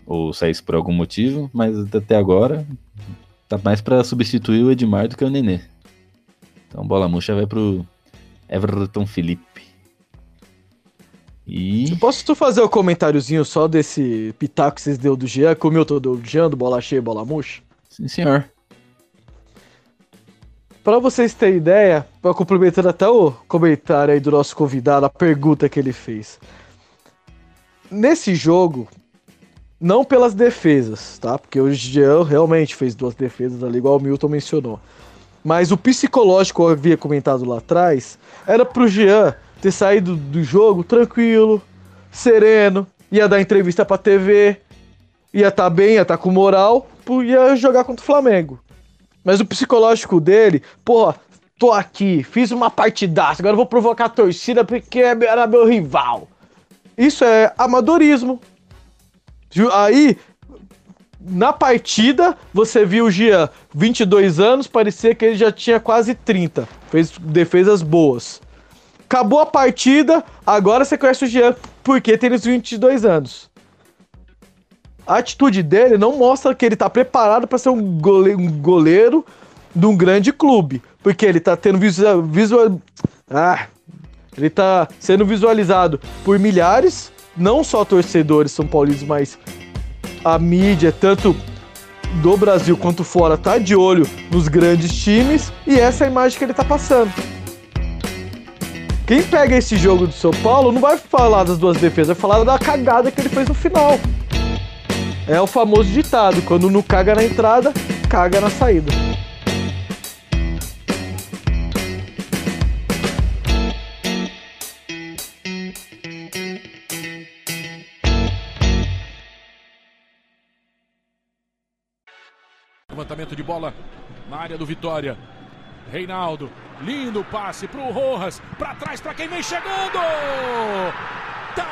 ou, ou saísse por algum motivo, mas até agora tá mais pra substituir o Edmar do que o Nenê. Então bola murcha vai pro Everton Felipe. E. Eu posso tu fazer o comentáriozinho só desse pitaco que vocês deu do Jean, que o Milton deu do Jean, do bola cheia e bola murcha? Sim, senhor. Pra vocês terem ideia, pra complementar até o comentário aí do nosso convidado, a pergunta que ele fez. Nesse jogo, não pelas defesas, tá? Porque o Jean realmente fez duas defesas ali, igual o Milton mencionou. Mas o psicológico, eu havia comentado lá atrás, era pro Jean ter saído do jogo tranquilo, sereno, ia dar entrevista pra TV, ia estar bem, ia estar com moral, ia jogar contra o Flamengo. Mas o psicológico dele, pô, tô aqui, fiz uma partidaça, agora vou provocar a torcida porque era meu rival. Isso é amadorismo. Aí, na partida, você viu o Gia, 22 anos, parecia que ele já tinha quase 30. Fez defesas boas. Acabou a partida, agora você conhece o Jean porque tem os 22 anos. A atitude dele não mostra que ele tá preparado para ser um goleiro, um goleiro de um grande clube, porque ele tá tendo visual, visual ah, ele tá sendo visualizado por milhares, não só torcedores são paulinos, mas a mídia, tanto do Brasil quanto fora, tá de olho nos grandes times e essa é a imagem que ele tá passando. Quem pega esse jogo do São Paulo não vai falar das duas defesas, vai falar da cagada que ele fez no final. É o famoso ditado: quando não caga na entrada, caga na saída. Levantamento de bola na área do Vitória. Reinaldo, lindo passe pro Rojas, para trás para quem vem chegando. Tá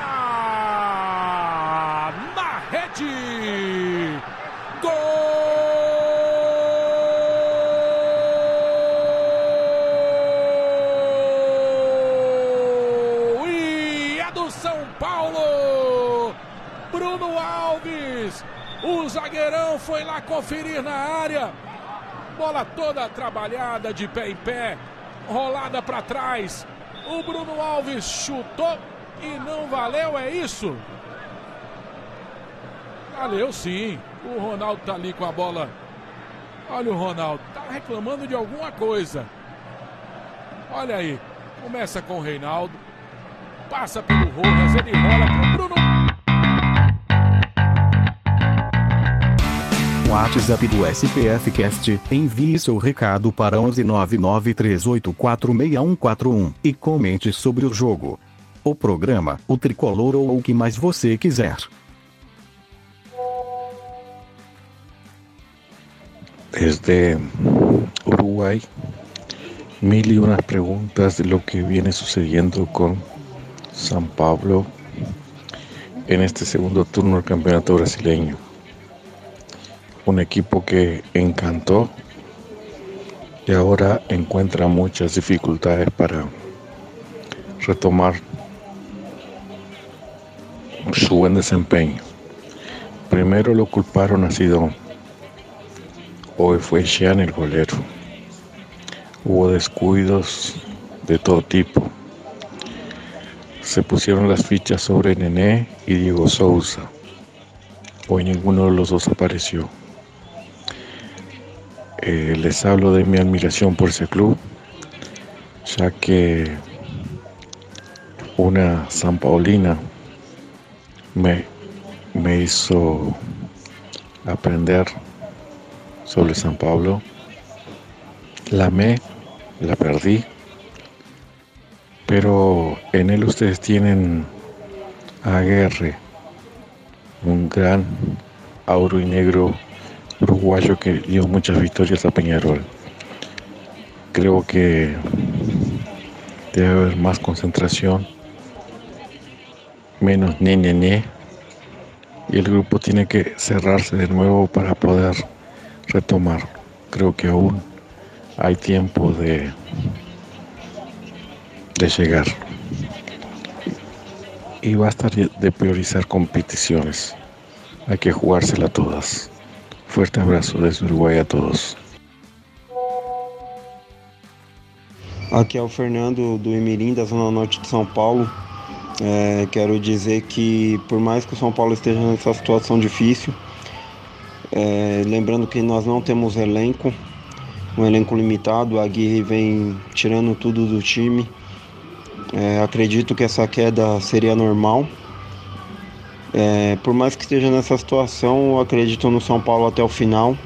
na rede. Gol! E é do São Paulo. Bruno Alves, o zagueirão foi lá conferir na área. Bola toda trabalhada de pé em pé, rolada para trás. O Bruno Alves chutou e não valeu, é isso? Valeu sim. O Ronaldo tá ali com a bola. Olha o Ronaldo, tá reclamando de alguma coisa. Olha aí, começa com o Reinaldo, passa pelo Rojas, ele rola pro Bruno WhatsApp do SPF Cast, envie seu recado para 11993846141 e comente sobre o jogo, o programa, o tricolor ou o que mais você quiser. Desde Uruguay, mil y unas preguntas de lo que viene sucediendo con San Pablo en este segundo turno del campeonato brasileño un equipo que encantó y ahora encuentra muchas dificultades para retomar su buen desempeño. Primero lo culparon a Sidón. Hoy fue Jean el golero. Hubo descuidos de todo tipo. Se pusieron las fichas sobre Nené y Diego Souza. Hoy ninguno de los dos apareció. Eh, les hablo de mi admiración por ese club, ya que una San Paulina me, me hizo aprender sobre San Pablo. La amé, la perdí, pero en él ustedes tienen a Aguerre, un gran auro y negro uruguayo que dio muchas victorias a Peñarol. Creo que debe haber más concentración, menos ne, ne, ne, y el grupo tiene que cerrarse de nuevo para poder retomar. Creo que aún hay tiempo de, de llegar. Y basta de priorizar competiciones. Hay que jugársela todas. Fuerte abraço desde Uruguai a todos. Aqui é o Fernando do Emirim, da Zona Norte de São Paulo. É, quero dizer que, por mais que o São Paulo esteja nessa situação difícil, é, lembrando que nós não temos elenco, um elenco limitado, a Aguirre vem tirando tudo do time. É, acredito que essa queda seria normal, é, por mais que esteja nessa situação, eu acredito no São Paulo até o final.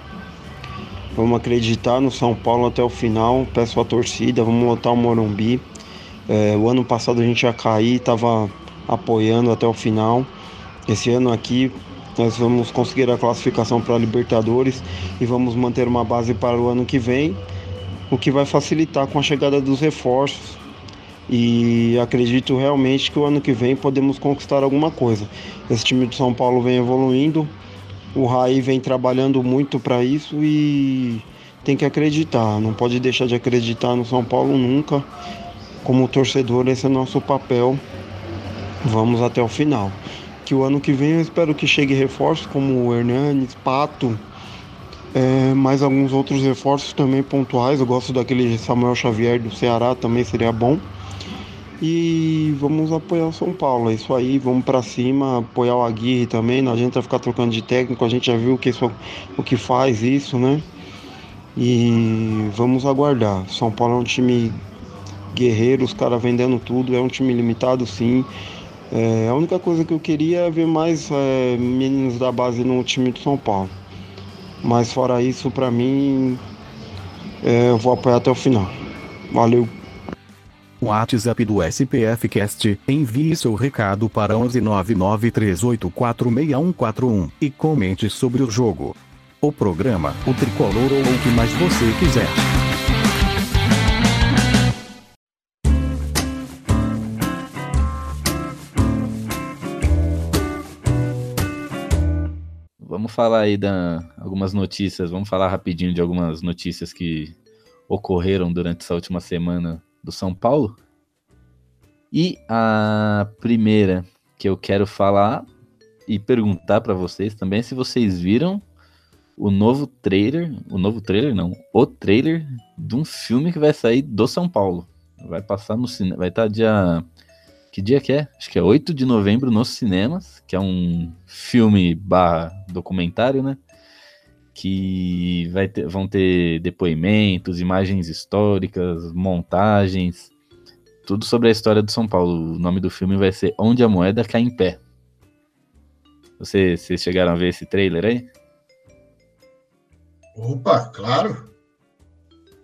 Vamos acreditar no São Paulo até o final. Peço a torcida, vamos lotar o Morumbi. É, o ano passado a gente ia cair, estava apoiando até o final. Esse ano aqui nós vamos conseguir a classificação para a Libertadores e vamos manter uma base para o ano que vem, o que vai facilitar com a chegada dos reforços e acredito realmente que o ano que vem podemos conquistar alguma coisa. Esse time de São Paulo vem evoluindo, o Raí vem trabalhando muito para isso e tem que acreditar, não pode deixar de acreditar no São Paulo nunca. Como torcedor, esse é nosso papel. Vamos até o final. Que o ano que vem eu espero que chegue reforços como o Hernanes, Pato, é, mais alguns outros reforços também pontuais. Eu gosto daquele Samuel Xavier do Ceará, também seria bom. E vamos apoiar o São Paulo. É isso aí, vamos para cima, apoiar o Aguirre também. Não adianta ficar trocando de técnico, a gente já viu o que, o que faz isso, né? E vamos aguardar. São Paulo é um time guerreiro, os caras vendendo tudo. É um time limitado, sim. É, a única coisa que eu queria é ver mais é, meninos da base no time de São Paulo. Mas fora isso, para mim, é, eu vou apoiar até o final. Valeu. WhatsApp do SPF Cast, envie seu recado para 11993846141 e comente sobre o jogo. O programa, o tricolor ou o que mais você quiser. Vamos falar aí da algumas notícias, vamos falar rapidinho de algumas notícias que ocorreram durante essa última semana do São Paulo. E a primeira que eu quero falar e perguntar para vocês também se vocês viram o novo trailer, o novo trailer não, o trailer de um filme que vai sair do São Paulo. Vai passar no cinema, vai estar tá dia que dia que é? Acho que é 8 de novembro nos cinemas, que é um filme barra documentário, né? Que vai ter, vão ter depoimentos, imagens históricas, montagens, tudo sobre a história do São Paulo. O nome do filme vai ser Onde a Moeda Cai em Pé. Vocês, vocês chegaram a ver esse trailer aí? Opa, claro.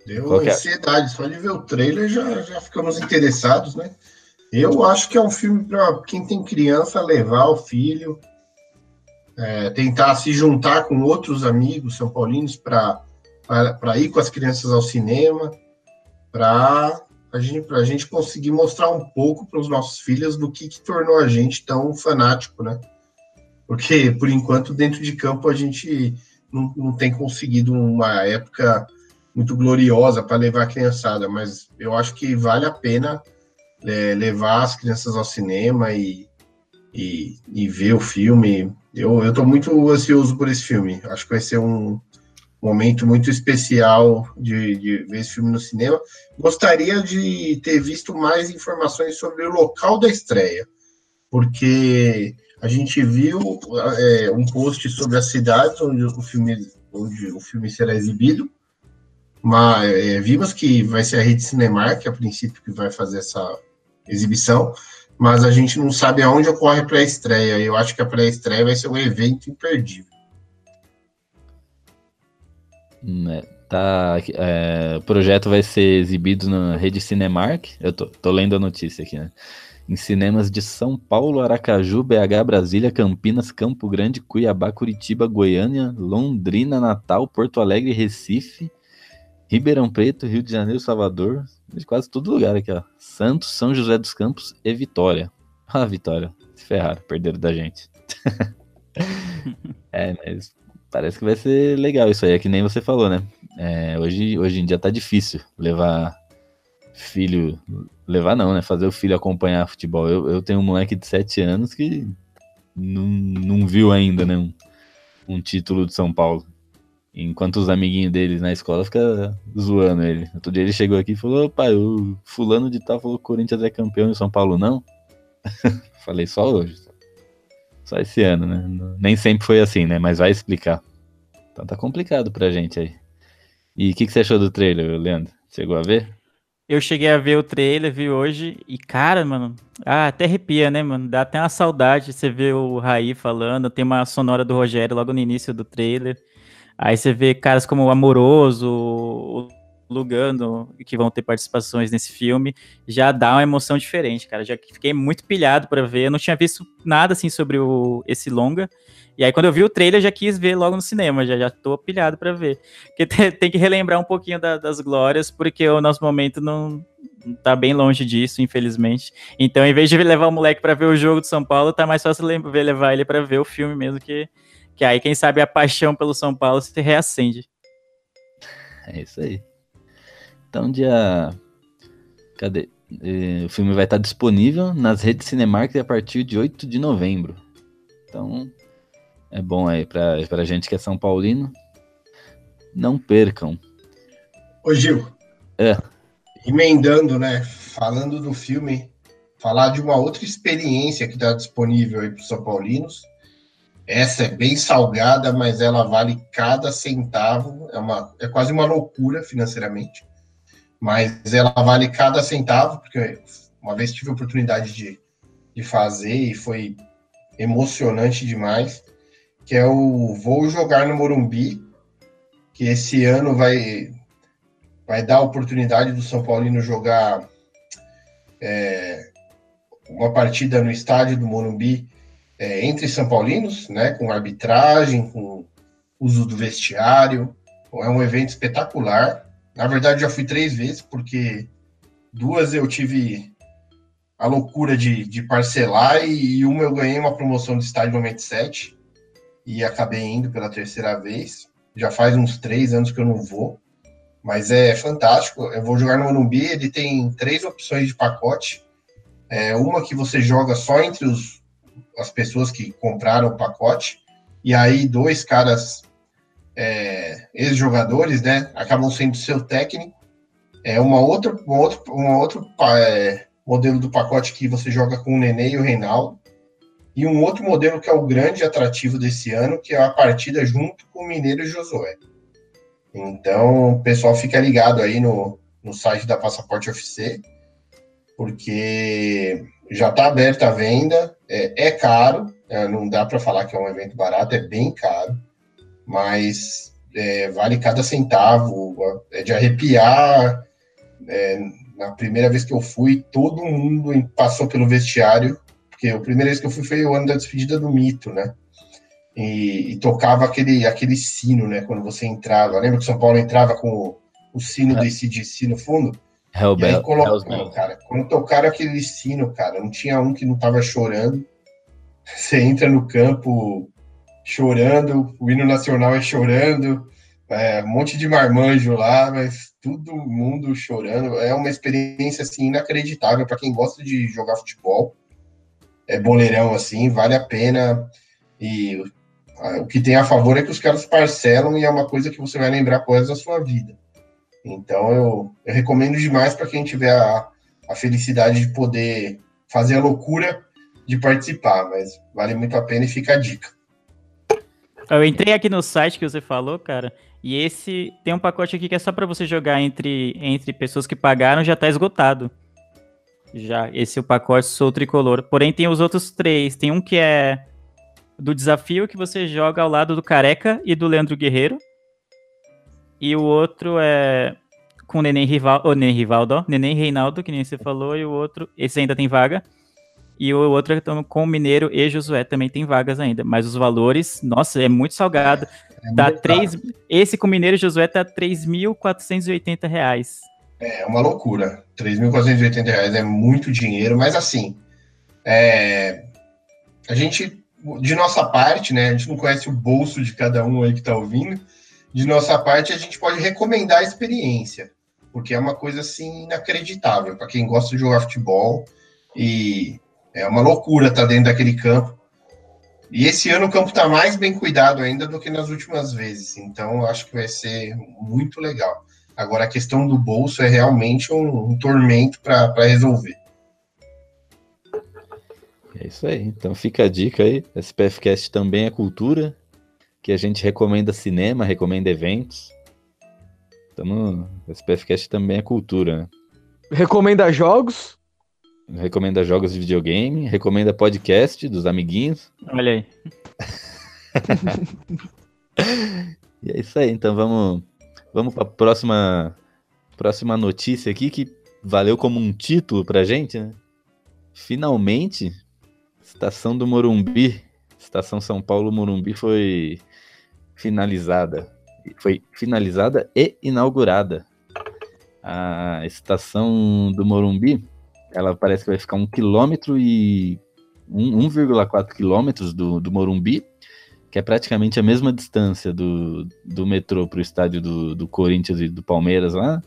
Deu Qual é? ansiedade. Só de ver o trailer já, já ficamos interessados, né? Eu acho que é um filme para quem tem criança levar o filho, é, tentar se juntar com outros amigos são paulinos para ir com as crianças ao cinema, para a gente, gente conseguir mostrar um pouco para os nossos filhos do que, que tornou a gente tão fanático, né? Porque, por enquanto, dentro de campo, a gente não, não tem conseguido uma época muito gloriosa para levar a criançada, mas eu acho que vale a pena é, levar as crianças ao cinema e, e, e ver o filme. Eu estou muito ansioso por esse filme. Acho que vai ser um, momento muito especial de, de, ver esse filme no cinema. Gostaria de ter visto mais informações sobre o local da estreia, porque a gente viu é, um post sobre a cidade onde o filme, onde o filme será exibido, mas é, vimos que vai ser a Rede Cinemark, a princípio, que vai fazer essa exibição, mas a gente não sabe aonde ocorre a pré-estreia. Eu acho que a pré-estreia vai ser um evento imperdível. Né, tá, é, o projeto vai ser exibido na rede Cinemark. Eu tô, tô lendo a notícia aqui, né? Em cinemas de São Paulo, Aracaju, BH, Brasília, Campinas, Campo Grande, Cuiabá, Curitiba, Goiânia, Londrina, Natal, Porto Alegre, Recife, Ribeirão Preto, Rio de Janeiro, Salvador, de quase todo lugar aqui, ó. Santos, São José dos Campos e Vitória. [laughs] Ah, Vitória, se ferraram, perderam da gente. [laughs] é, mas parece que vai ser legal isso aí, é que nem você falou, né? É, hoje, hoje em dia tá difícil levar filho. Levar não, né? Fazer o filho acompanhar futebol. Eu, eu tenho um moleque de 7 anos que não, não viu ainda, né? Um, um título de São Paulo. Enquanto os amiguinhos deles na escola ficam zoando ele. Outro dia ele chegou aqui e falou: pai, o fulano de tal falou que o Corinthians é campeão e São Paulo não. [laughs] Falei só hoje. Só esse ano, né? Nem sempre foi assim, né? Mas vai explicar. Então tá complicado pra gente aí. E o que, que você achou do trailer, Leandro? Chegou a ver? Eu cheguei a ver o trailer, vi hoje, e cara, mano, ah, até arrepia, né, mano? Dá até uma saudade você ver o Raí falando, tem uma sonora do Rogério logo no início do trailer. Aí você vê caras como o Amoroso, o Lugano, que vão ter participações nesse filme, já dá uma emoção diferente, cara. Já fiquei muito pilhado para ver. Eu não tinha visto nada assim sobre o, esse longa. E aí, quando eu vi o trailer, já quis ver logo no cinema, já, já tô pilhado para ver. Porque [laughs] tem, tem, que relembrar um pouquinho da, das glórias, porque o nosso momento não tá bem longe disso, infelizmente. Então, em vez de levar o moleque para ver o jogo do São Paulo, tá mais fácil levar ele para ver o filme mesmo, que, que aí, quem sabe, a paixão pelo São Paulo se reacende. É isso aí. Então, dia. Cadê? O filme vai estar disponível nas redes Cinemark a partir de 8 de novembro. Então, é bom aí pra, pra gente que é São Paulino. Não percam. Ô, Gil. É. Emendando, né? Falando do filme, falar de uma outra experiência que está disponível aí para os São Paulinos. Essa é bem salgada, mas ela vale cada centavo. É, uma, é quase uma loucura financeiramente mas ela vale cada centavo, porque uma vez tive a oportunidade de, de fazer e foi emocionante demais, que é o Vou Jogar no Morumbi, que esse ano vai, vai dar a oportunidade do São Paulino jogar é, uma partida no estádio do Morumbi é, entre São Paulinos, né, com arbitragem, com uso do vestiário. É um evento espetacular. Na verdade, já fui três vezes, porque duas eu tive a loucura de, de parcelar e, e uma eu ganhei uma promoção de estádio 97 e acabei indo pela terceira vez. Já faz uns três anos que eu não vou, mas é fantástico. Eu vou jogar no Morumbi, ele tem três opções de pacote. É, uma que você joga só entre os, as pessoas que compraram o pacote, e aí dois caras é, ex-jogadores, né, acabam sendo seu técnico. É uma outra, uma outro, uma outro é, modelo do pacote que você joga com o Nenê e o Reinaldo. E um outro modelo que é o grande atrativo desse ano, que é a partida junto com o Mineiro e Josué. Então, o pessoal fica ligado aí no, no site da Passaporte FC, porque já está aberta a venda, é, é caro, é, não dá para falar que é um evento barato, é bem caro, mas é, vale cada centavo, é de arrepiar. É, na primeira vez que eu fui, todo mundo passou pelo vestiário, porque a primeira vez que eu fui foi o ano da despedida do Mito, né? E, e tocava aquele, aquele sino, né? Quando você entrava. Lembra que o São Paulo entrava com o, o sino é. desse DC no fundo? Hellbell. Coloca... cara, quando tocaram aquele sino, cara, não tinha um que não tava chorando. [laughs] Você entra no campo chorando, o hino nacional é chorando, é, um monte de marmanjo lá, mas todo mundo chorando. É uma experiência assim inacreditável para quem gosta de jogar futebol. É boleirão assim, vale a pena. E o que tem a favor é que os caras parcelam e é uma coisa que você vai lembrar coisas da sua vida. Então eu, eu recomendo demais para quem tiver a, a felicidade de poder fazer a loucura de participar, mas vale muito a pena e fica a dica. Eu entrei aqui no site que você falou, cara, e esse tem um pacote aqui que é só para você jogar entre, entre pessoas que pagaram, já tá esgotado. Já, esse é o pacote Sou Tricolor. Porém, tem os outros três. Tem um que é do desafio que você joga ao lado do Careca e do Leandro Guerreiro. E o outro é com o Neném Rivaldo, oh, Neném Rivaldo, ó, Neném Reinaldo, que nem você falou, e o outro, esse ainda tem vaga. E o outro é com o Mineiro e Josué também tem vagas ainda. Mas os valores, nossa, é muito salgado. É, é tá muito 3, esse com Mineiro e Josué tá 3.480 reais. É uma loucura. 3.480 reais é muito dinheiro, mas assim, é, a gente, de nossa parte, né, a gente não conhece o bolso de cada um aí que tá ouvindo, de nossa parte, a gente pode recomendar a experiência, porque é uma coisa assim inacreditável para quem gosta de jogar futebol e é uma loucura estar tá dentro daquele campo. E esse ano o campo está mais bem cuidado ainda do que nas últimas vezes, então eu acho que vai ser muito legal. Agora a questão do bolso é realmente um, um tormento para resolver. É isso aí. Então fica a dica aí. SPFcast também é cultura que a gente recomenda cinema, recomenda eventos. Então, o SPFcast também é cultura, né? Recomenda jogos? Recomenda jogos de videogame, recomenda podcast dos amiguinhos. Olha aí. [laughs] e é isso aí, então vamos, vamos para a próxima, próxima notícia aqui que valeu como um título pra gente, né? Finalmente, Estação do Morumbi, Estação São Paulo Morumbi foi finalizada. Foi finalizada e inaugurada. A estação do Morumbi, ela parece que vai ficar um quilômetro e 1,4 quilômetros do, do Morumbi, que é praticamente a mesma distância do, do metrô para o estádio do, do Corinthians e do Palmeiras lá.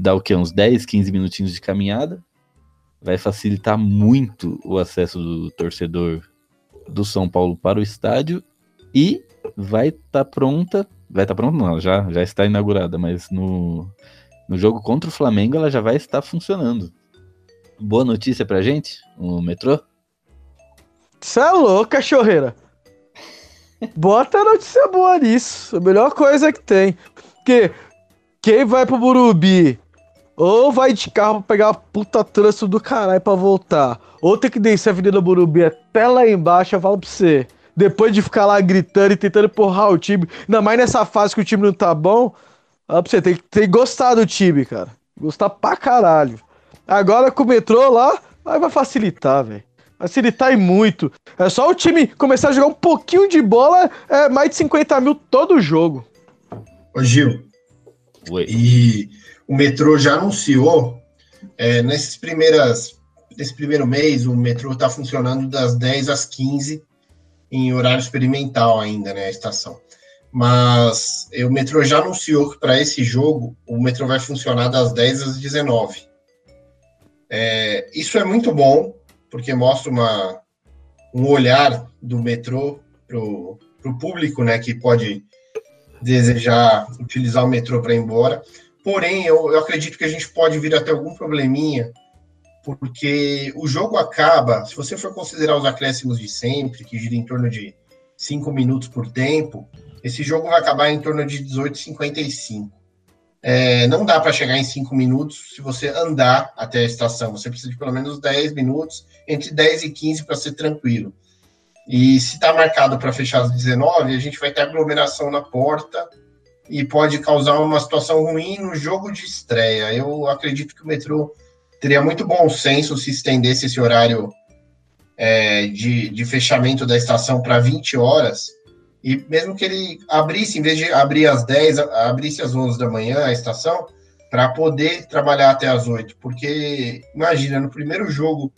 Dá o que? Uns 10, 15 minutinhos de caminhada. Vai facilitar muito o acesso do torcedor do São Paulo para o estádio e vai estar tá pronta. Vai estar tá pronta, não, já, já está inaugurada, mas no, no jogo contra o Flamengo ela já vai estar funcionando. Boa notícia pra gente, o metrô? Você é louco, cachorreira. [laughs] Bota notícia boa nisso. A melhor coisa que tem. Porque quem vai pro Burubi Ou vai de carro pra pegar a puta trânsito do caralho pra voltar. Ou tem que descer a Avenida Burumbi até lá embaixo, eu falo pra você. Depois de ficar lá gritando e tentando empurrar o time, ainda mais nessa fase que o time não tá bom, pra você, tem que ter gostado do time, cara. Gostar pra caralho. Agora com o metrô lá, aí vai facilitar, velho. Facilitar e muito. É só o time começar a jogar um pouquinho de bola, é mais de 50 mil todo jogo. Ô Gil, Oi. e o metrô já anunciou, é, nesses primeiras, nesse primeiro mês, o metrô está funcionando das 10 às 15, em horário experimental ainda, né, a estação. Mas o metrô já anunciou que para esse jogo, o metrô vai funcionar das 10 às 19. É, isso é muito bom, porque mostra uma, um olhar do metrô para o público, né, que pode desejar utilizar o metrô para ir embora. Porém, eu, eu acredito que a gente pode vir até algum probleminha, porque o jogo acaba, se você for considerar os acréscimos de sempre, que gira em torno de 5 minutos por tempo, esse jogo vai acabar em torno de 18h55. É, não dá para chegar em 5 minutos se você andar até a estação. Você precisa de pelo menos 10 minutos, entre 10 e 15 para ser tranquilo. E se está marcado para fechar às 19, a gente vai ter aglomeração na porta e pode causar uma situação ruim no jogo de estreia. Eu acredito que o metrô teria muito bom senso se estendesse esse horário é, de, de fechamento da estação para 20 horas. E mesmo que ele abrisse, em vez de abrir às 10, abrisse às 11 da manhã a estação, para poder trabalhar até às 8. Porque, imagina, no primeiro jogo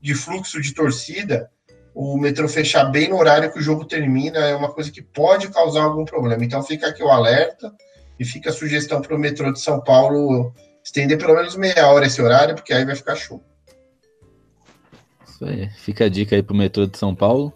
de fluxo de torcida, o metrô fechar bem no horário que o jogo termina é uma coisa que pode causar algum problema. Então fica aqui o alerta e fica a sugestão para o metrô de São Paulo estender pelo menos meia hora esse horário, porque aí vai ficar show. Isso aí. Fica a dica aí pro metrô de São Paulo.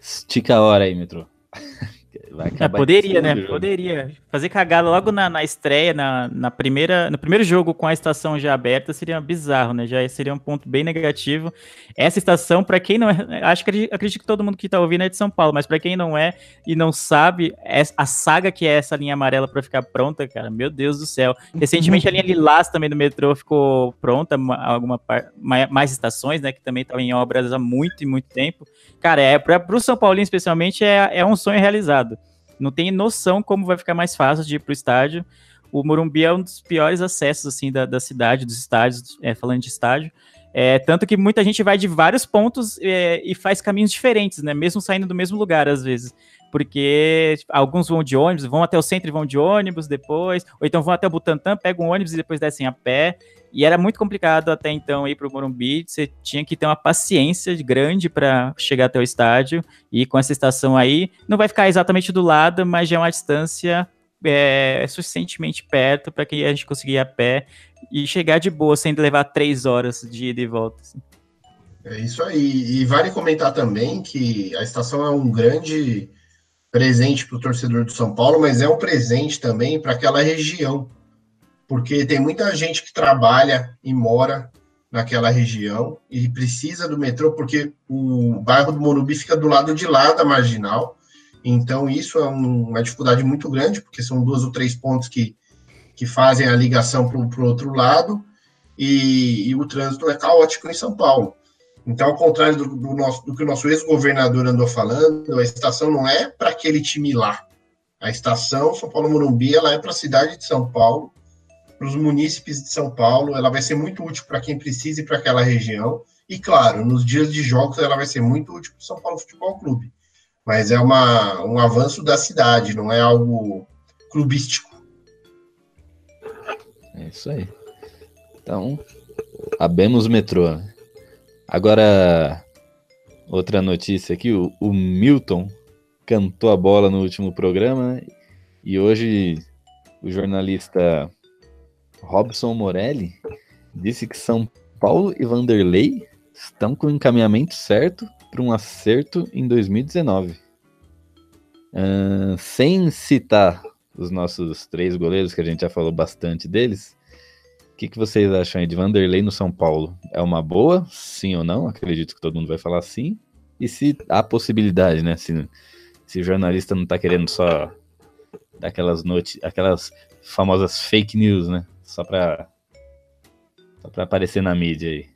Estica a hora aí, metrô. [laughs] Vai É, acabar poderia, né? jogo. Poderia. Fazer cagada logo na, na estreia, na, na primeira, no primeiro jogo com a estação já aberta, seria bizarro, né? Já seria um ponto bem negativo. Essa estação, pra quem não é. Acho que acredito- que todo mundo que tá ouvindo é de São Paulo, mas pra quem não é e não sabe, é a saga que é essa linha amarela pra ficar pronta, cara, meu Deus do céu. Recentemente a linha Lilás também do metrô ficou pronta, ma- alguma par- ma- mais estações, né? Que também estavam em obras há muito e muito tempo. Cara, é, pra, pro São Paulino, especialmente, é, é um sonho realizado. Não tem noção como vai ficar mais fácil de ir pro estádio. O Morumbi é um dos piores acessos, assim, da, da cidade, dos estádios, é, falando de estádio. É, tanto que muita gente vai de vários pontos é, e faz caminhos diferentes, né? Mesmo saindo do mesmo lugar, às vezes. Porque tipo, alguns vão de ônibus, vão até o centro e vão de ônibus depois, ou então vão até o Butantã, pegam um ônibus e depois descem a pé. E era muito complicado até então ir para o Morumbi. Você tinha que ter uma paciência grande para chegar até o estádio. E com essa estação aí, não vai ficar exatamente do lado, mas já é uma distância é, suficientemente perto para que a gente consiga ir a pé e chegar de boa, sem levar três horas de ida e volta. assim. É isso aí. E vale comentar também que a estação é um grande presente para o torcedor do São Paulo, mas é um presente também para aquela região, porque tem muita gente que trabalha e mora naquela região e precisa do metrô, porque o bairro do Morumbi fica do lado de lá da marginal. Então, isso é um- uma dificuldade muito grande, porque são duas ou três pontos que, que fazem a ligação para o outro lado, e, e o trânsito é caótico em São Paulo. Então, ao contrário do, do nosso, do que o nosso ex-governador andou falando, a estação não é para aquele time lá. A estação São Paulo Morumbi ela é para a cidade de São Paulo, para os munícipes de São Paulo. Ela vai ser muito útil para quem precisa e para aquela região. E, claro, nos dias de jogos ela vai ser muito útil para o São Paulo Futebol Clube. Mas é uma, um avanço da cidade, não é algo clubístico. É isso aí. Então, abemos o metrô. né? Agora, outra notícia aqui: o, o Milton cantou a bola no último programa né? e hoje o jornalista Robson Morelli disse que São Paulo e Vanderlei estão com o encaminhamento certo para um acerto em 2019. Ahn, sem citar os nossos três goleiros, que a gente já falou bastante deles, o que, que vocês acham aí de Vanderlei no São Paulo? É uma boa? Sim ou não? Acredito que todo mundo vai falar sim. E se há possibilidade, né? Se, se o jornalista não tá querendo só dar aquelas, noti aquelas famosas fake news, né? Só pra, só pra aparecer na mídia aí.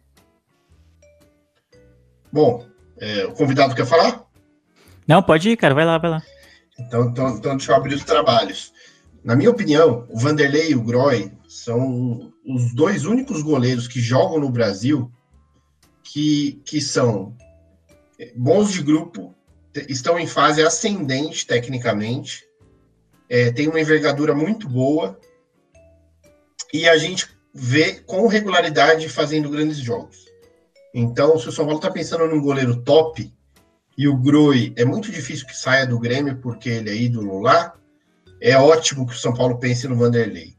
Bom, é, o convidado quer falar? Não, pode ir, cara. Vai lá, vai lá. Então, então, então deixa eu abrir os trabalhos. Na minha opinião, o Vanderlei e o Groy são os dois únicos goleiros que jogam no Brasil que, que são bons de grupo, estão em fase ascendente tecnicamente, é, tem uma envergadura muito boa e a gente vê com regularidade fazendo grandes jogos. Então, se o São Paulo está pensando num goleiro top e o Groi é muito difícil que saia do Grêmio porque ele é ídolo lá, é ótimo que o São Paulo pense no Vanderlei.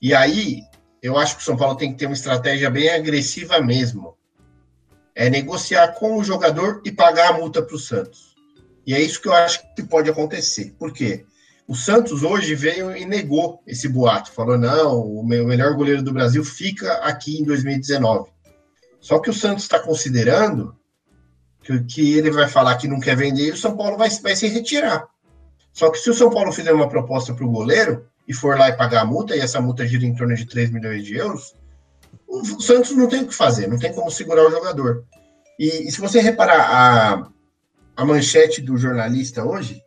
E aí, eu acho que o São Paulo tem que ter uma estratégia bem agressiva mesmo. É negociar com o jogador e pagar a multa para o Santos. E é isso que eu acho que pode acontecer. Por quê? O Santos hoje veio e negou esse boato. Falou, não, o melhor goleiro do Brasil fica aqui em 2019. Só que o Santos está considerando que, que, ele vai falar que não quer vender e o São Paulo vai, vai se retirar. Só que se o São Paulo fizer uma proposta para o goleiro e for lá e pagar a multa, e essa multa gira em torno de 3 milhões de euros, o Santos não tem o que fazer, não tem como segurar o jogador. E, e se você reparar a, a manchete do jornalista hoje,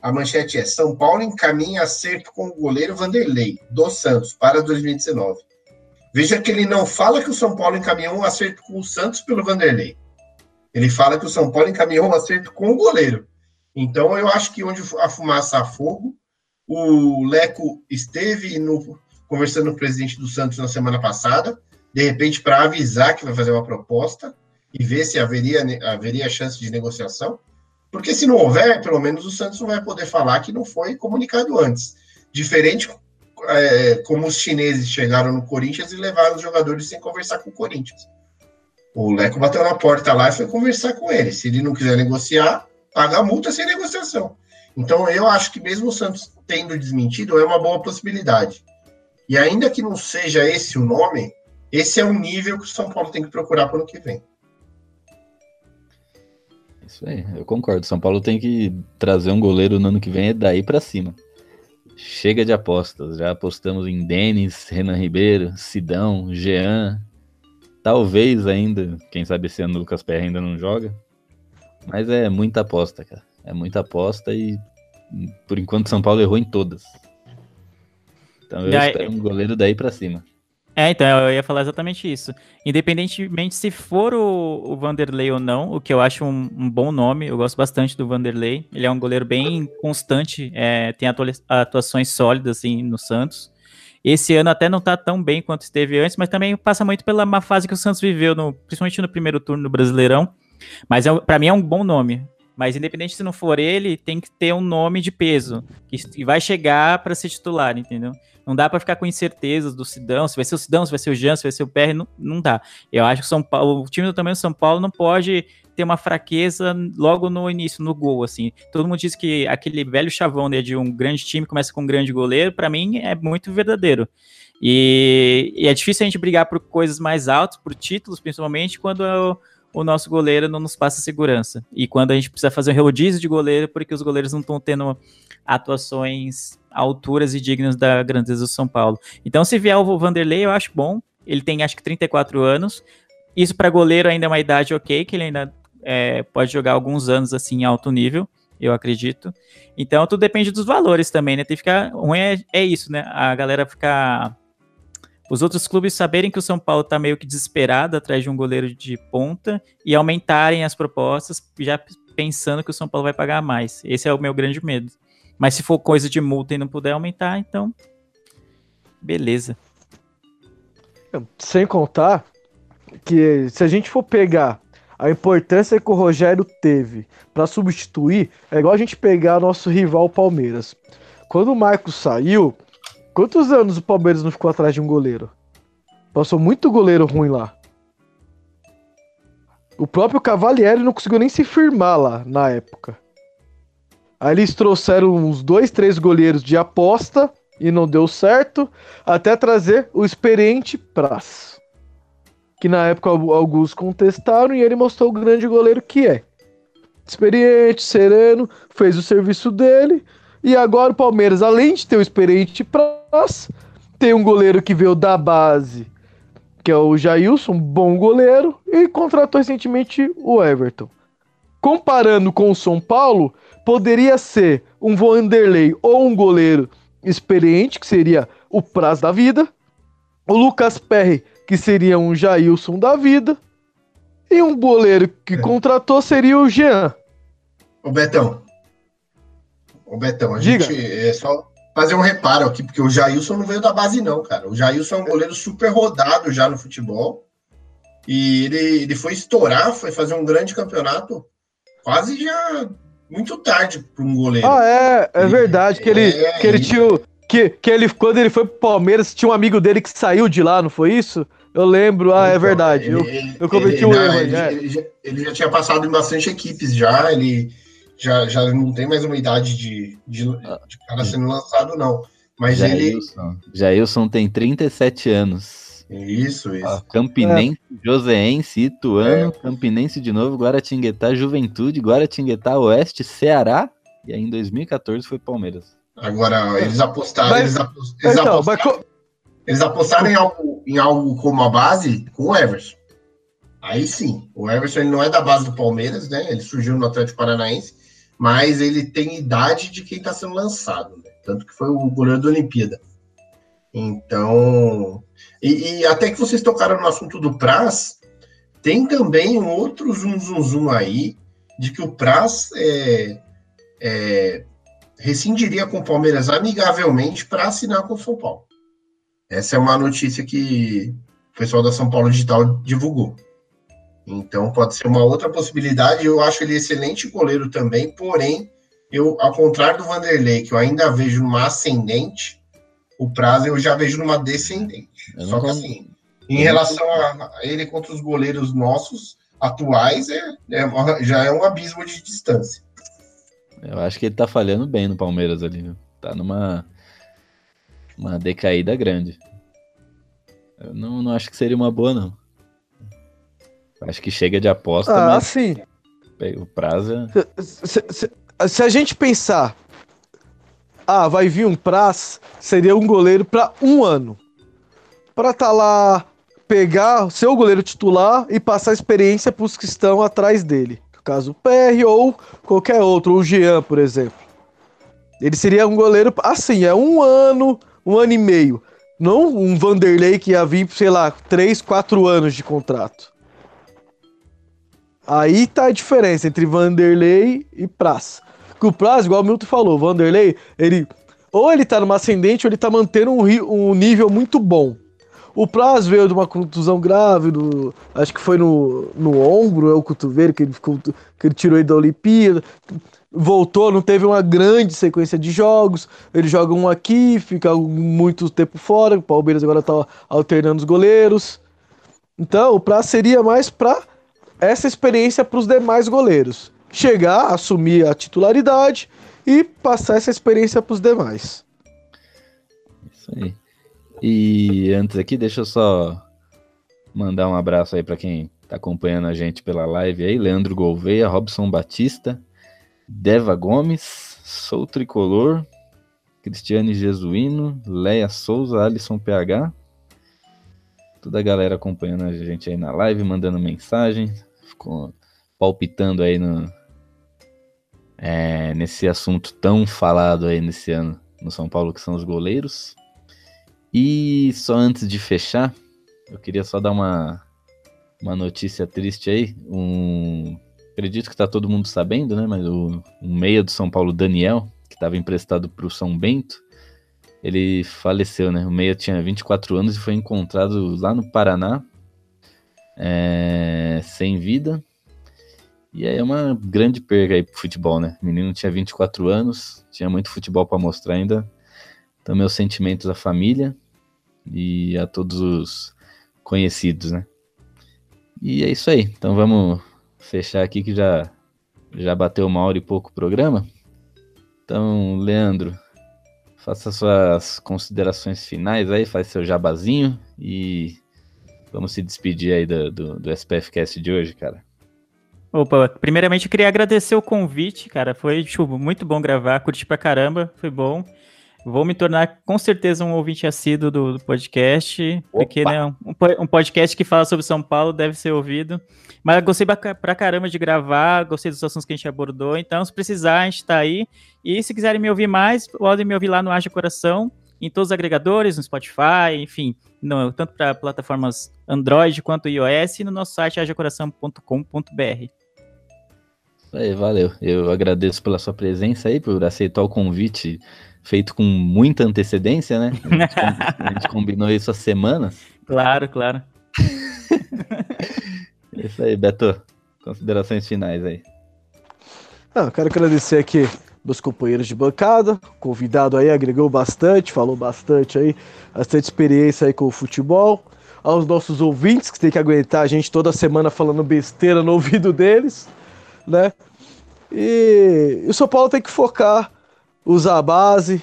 a manchete é São Paulo encaminha acerto com o goleiro Vanderlei, do Santos, para 2019. Veja que ele não fala que o São Paulo encaminhou um acerto com o Santos pelo Vanderlei. Ele fala que o São Paulo encaminhou um acerto com o goleiro. Então, eu acho que onde a fumaça a fogo, o Leco esteve no, conversando com o presidente do Santos na semana passada, de repente, para avisar que vai fazer uma proposta e ver se haveria, haveria chance de negociação. Porque se não houver, pelo menos o Santos não vai poder falar que não foi comunicado antes. Diferente é, como os chineses chegaram no Corinthians e levaram os jogadores sem conversar com o Corinthians. O Leco bateu na porta lá e foi conversar com ele. Se ele não quiser negociar, paga a multa sem negociação. Então eu acho que mesmo o Santos tendo desmentido, é uma boa possibilidade. E ainda que não seja esse o nome, esse é o nível que o São Paulo tem que procurar para o ano que vem. Isso aí, eu concordo. São Paulo tem que trazer um goleiro no ano que vem é daí para cima. Chega de apostas. Já apostamos em Denis, Renan Ribeiro, Sidão, Jean. Talvez ainda, quem sabe esse ano o Lucas Perra ainda não joga. Mas é muita aposta, cara. É muita aposta e por enquanto São Paulo errou em todas. Então eu daí... espero um goleiro daí para cima. É, então, eu ia falar exatamente isso. Independentemente se for o, o Vanderlei ou não, o que eu acho um, um, bom nome, eu gosto bastante do Vanderlei. Ele é um goleiro bem constante, é, tem atuações sólidas assim, no Santos. Esse ano até não tá tão bem quanto esteve antes, mas também passa muito pela má fase que o Santos viveu, no, principalmente no primeiro turno do Brasileirão. Mas é, para mim é um bom nome. Mas independente se não for ele, tem que ter um nome de peso que vai chegar para ser titular, entendeu? Não dá para ficar com incertezas do Sidão, se vai ser o Sidão, se vai ser o Jean, se vai ser o PR, não, não dá. Eu acho que São Paulo, o time do tamanho do São Paulo não pode ter uma fraqueza logo no início, no gol, assim. Todo mundo diz que aquele velho chavão né, de um grande time começa com um grande goleiro, para mim é muito verdadeiro. E, e, é difícil a gente brigar por coisas mais altas, por títulos, principalmente, quando o, o nosso goleiro não nos passa segurança. E quando a gente precisa fazer um rodízio de goleiro, porque os goleiros não estão tendo atuações alturas e dignas da grandeza do São Paulo. Então, se vier o Vanderlei, eu acho bom. Ele tem acho que 34 anos. Isso para goleiro ainda é uma idade ok, que ele ainda é, pode jogar alguns anos assim em alto nível, eu acredito. Então, tudo depende dos valores também, né? Tem que ficar. Ruim é, é isso, né? A galera ficar. Os outros clubes saberem que o São Paulo está meio que desesperado atrás de um goleiro de ponta e aumentarem as propostas, já pensando que o São Paulo vai pagar mais. Esse é o meu grande medo. Mas se for coisa de multa e não puder aumentar, então. Beleza. Sem contar que se a gente for pegar a importância que o Rogério teve para substituir, é igual a gente pegar nosso rival Palmeiras. Quando o Marcos saiu, quantos anos o Palmeiras não ficou atrás de um goleiro? Passou muito goleiro ruim lá. O próprio Cavalieri não conseguiu nem se firmar lá na época. Aí eles trouxeram uns dois, três goleiros de aposta e não deu certo, até trazer o experiente Praz. Que na época alguns contestaram e ele mostrou o grande goleiro que é. Experiente, sereno, fez o serviço dele. E agora o Palmeiras, além de ter o experiente Praz, tem um goleiro que veio da base, que é o Jailson, bom goleiro, e contratou recentemente o Everton. Comparando com o São Paulo, poderia ser um Vanderlei ou um goleiro experiente, que seria o Praz da vida, o Lucas Perry, que seria um Jailson da vida, e um goleiro que É. contratou seria o Jean. Ô Betão. Ô Betão, a Diga. gente é só fazer um reparo aqui, porque o Jailson não veio da base, não, cara. O Jailson é um goleiro super rodado já no futebol. E ele, ele foi estourar, foi fazer um grande campeonato quase já muito tarde para um goleiro. Ah, é, é verdade, que ele, É, que ele tinha. Que, que ele, quando ele foi pro Palmeiras, tinha um amigo dele que saiu de lá, não foi isso? Eu lembro, ah, é Então, verdade. Eu, ele- eu cometi ele- um não, erro ele, é. ele já, ele já tinha passado em bastante equipes já, ele já, já não tem mais uma idade de, de, de cara sendo lançado, não. Mas ele. Jailson. Jailson tem 37 anos. Isso, isso. Ó, Campinense, É. Joseense, Ituano, Campinense de novo, Guaratinguetá, Juventude, Guaratinguetá Oeste, Ceará. E aí em 2014 foi Palmeiras. Agora, eles apostaram. Mas- eles, apos- eles então, apostaram, eles apostaram em, algo, em algo como a base com o Everson. Aí sim, o Everson ele não é da base do Palmeiras, né? Ele surgiu no Atlético Paranaense, mas ele tem idade de quem está sendo lançado, né? Tanto que foi o goleiro da Olimpíada. Então. E, e até que vocês tocaram no assunto do Praz, tem também um outro zum zum zum aí de que o Praz é, é, rescindiria com o Palmeiras amigavelmente para assinar com o São Paulo. Essa é uma notícia que o pessoal da São Paulo Digital divulgou. Então pode ser uma outra possibilidade. Eu acho ele excelente goleiro também, porém, eu, ao contrário do Vanderlei, que eu ainda vejo numa ascendente, o prazo eu já vejo numa descendente. Eu Só que assim, em relação a, ele contra os goleiros nossos atuais, é, é uma- já é um abismo de distância. Eu acho que ele tá falhando bem no Palmeiras ali, viu? Tá numa uma decaída grande. Eu não, não acho que seria uma boa, não. Acho que chega de aposta, Ah, mas sim. o prazo é... Se, se- se a gente pensar, ah, vai vir um Praz, seria um goleiro para um ano. Para tá lá, pegar ser o goleiro titular e passar experiência para os que estão atrás dele. No caso, o PR ou qualquer outro, ou o Jean, por exemplo. Ele seria um goleiro, assim, é um ano, um ano e meio. Não um Vanderlei que ia vir, sei lá, três, quatro anos de contrato. Aí tá a diferença entre Vanderlei e Praz. Que o Praz, igual o Milton falou, Vanderlei, ele ou ele tá numa ascendente ou ele tá mantendo um, um nível muito bom. O Praz veio de uma contusão grave, acho que foi no, no ombro, é o cotovelo, que ele, ficou, que ele tirou ele da Olimpíada. Voltou, não teve uma grande sequência de jogos. Ele joga um aqui, fica muito tempo fora. O Palmeiras agora tá alternando os goleiros. Então, o Praz seria mais pra essa experiência para os demais goleiros. Chegar, assumir a titularidade e passar essa experiência para os demais. Isso aí. E antes aqui, deixa eu só mandar um abraço aí para quem tá acompanhando a gente pela live aí, Leandro Gouveia, Robson Batista, Deva Gomes, Sou Tricolor, Cristiane Jesuíno, Leia Souza, Alisson PH, toda a galera acompanhando a gente aí na live, mandando mensagem, palpitando aí no, é, nesse assunto tão falado aí nesse ano no São Paulo, que são os goleiros. E só antes de fechar, eu queria só dar uma, uma notícia triste aí. Um, acredito que tá todo mundo sabendo, né? Mas o meia do São Paulo, Daniel, que estava emprestado para o São Bento, ele faleceu, né? O meia tinha 24 anos e foi encontrado lá no Paraná, é, sem vida. E aí é uma grande perda aí pro futebol, né? O menino tinha 24 anos, tinha muito futebol para mostrar ainda. Então, meus sentimentos à família e a todos os conhecidos, né? E é isso aí. Então vamos fechar aqui que já já bateu uma hora e pouco o programa. Então, Leandro, faça suas considerações finais aí, faz seu jabazinho e vamos se despedir aí do, do, do SPFcast de hoje, cara. Opa, primeiramente eu queria agradecer o convite, cara. Foi tipo, muito bom gravar, curti pra caramba, foi bom. Vou me tornar com certeza um ouvinte assíduo do, do podcast, Opa. porque né, um, um, podcast que fala sobre São Paulo deve ser ouvido. Mas gostei pra caramba de gravar, gostei dos assuntos que a gente abordou. Então, se precisar, a gente tá aí. E se quiserem me ouvir mais, podem me ouvir lá no Haja Coração, em todos os agregadores, no Spotify, enfim, no, tanto para plataformas Android quanto iOS, e no nosso site hajacoração.com.br. Aí, valeu. Eu agradeço pela sua presença aí, por aceitar o convite feito com muita antecedência, né? A gente, [laughs] a gente combinou isso há semanas. Claro, claro. É [laughs] isso aí, Beto. Considerações finais aí. Ah, quero agradecer aqui meus companheiros de bancada, convidado aí, agregou bastante, falou bastante aí, bastante experiência aí com o futebol. Aos nossos ouvintes, que tem que aguentar a gente toda semana falando besteira no [laughs] ouvido deles, né? E, e o São Paulo tem que focar, usar a base.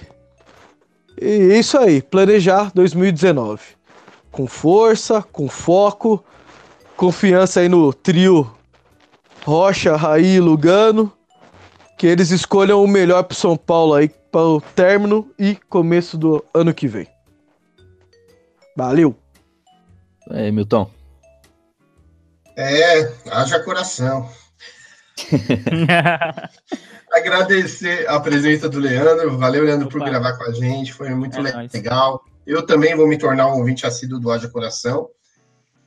E é isso aí, planejar 2019. Com força, com foco, confiança aí no trio Rocha, Raí e Lugano que eles escolham o melhor para São Paulo aí para o término e começo do ano que vem. Valeu. É, Milton. É, haja coração. [laughs] Agradecer a presença do Leandro. Valeu, Leandro, Opa. por gravar com a gente. Foi muito é legal. Nóis. Eu também vou me tornar um ouvinte assíduo do Haja Coração.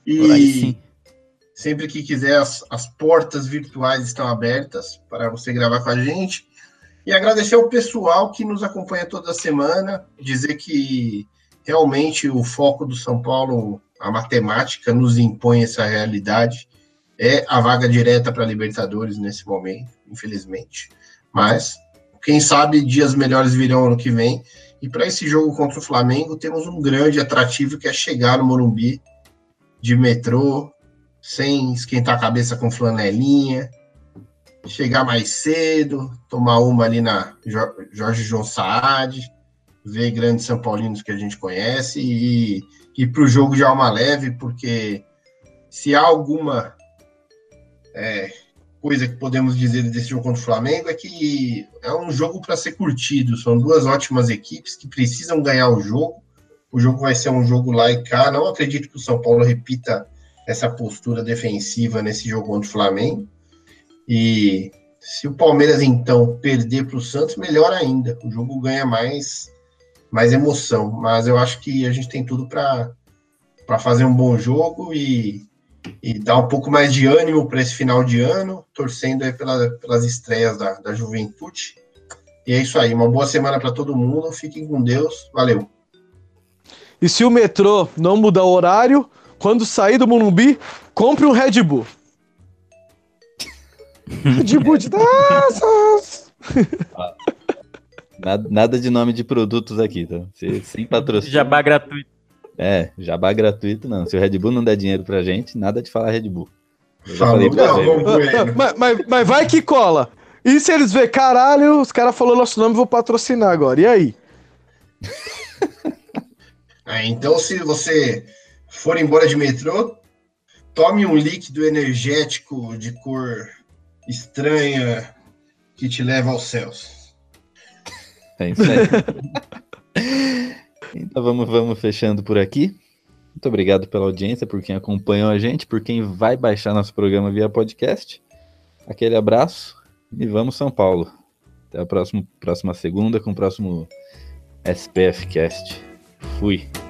E Sempre que quiser, as, as portas virtuais estão abertas para você gravar com a gente. E agradecer ao pessoal que nos acompanha toda semana, dizer que realmente o foco do São Paulo, a matemática, nos impõe essa realidade. É a vaga direta para Libertadores nesse momento, infelizmente. Mas, quem sabe, dias melhores virão ano que vem. E para esse jogo contra o Flamengo, temos um grande atrativo que é chegar no Morumbi de metrô, sem esquentar a cabeça com flanelinha, chegar mais cedo, tomar uma ali na Jorge João Saad, ver grandes São Paulinos que a gente conhece e ir para o jogo de alma leve, porque se há alguma é, coisa que podemos dizer desse jogo contra o Flamengo é que é um jogo para ser curtido. São duas ótimas equipes que precisam ganhar o jogo. O jogo vai ser um jogo lá e cá. Não acredito que o São Paulo repita essa postura defensiva nesse jogo contra o Flamengo. E se o Palmeiras então perder para o Santos, melhor ainda. O jogo ganha mais, mais emoção. Mas eu acho que a gente tem tudo para fazer um bom jogo e, e dar um pouco mais de ânimo para esse final de ano, torcendo aí pela, pelas estreias da, da juventude. E é isso aí. Uma boa semana para todo mundo. Fiquem com Deus. Valeu. E se o metrô não mudar o horário, quando sair do Morumbi, compre um Red Bull. Red Bull de taças. [laughs] Nada, nada, de nome de produtos aqui, tá? Sem patrocínio. Jabá gratuito. É, jabá gratuito não. Se o Red Bull não der dinheiro pra gente, nada de falar Red Bull. Falou, não, mas, mas, mas, vai que cola. E se eles verem, caralho, os caras falaram nosso nome, vou patrocinar agora. E aí? [laughs] É, então, se você for embora de metrô, tome um líquido energético de cor estranha que te leva aos céus. É isso aí. [laughs] então vamos, vamos fechando por aqui. Muito obrigado pela audiência, por quem acompanhou a gente, por quem vai baixar nosso programa via podcast. Aquele abraço e vamos São Paulo. Até a próxima, próxima segunda com o próximo SPF Cast. Fui.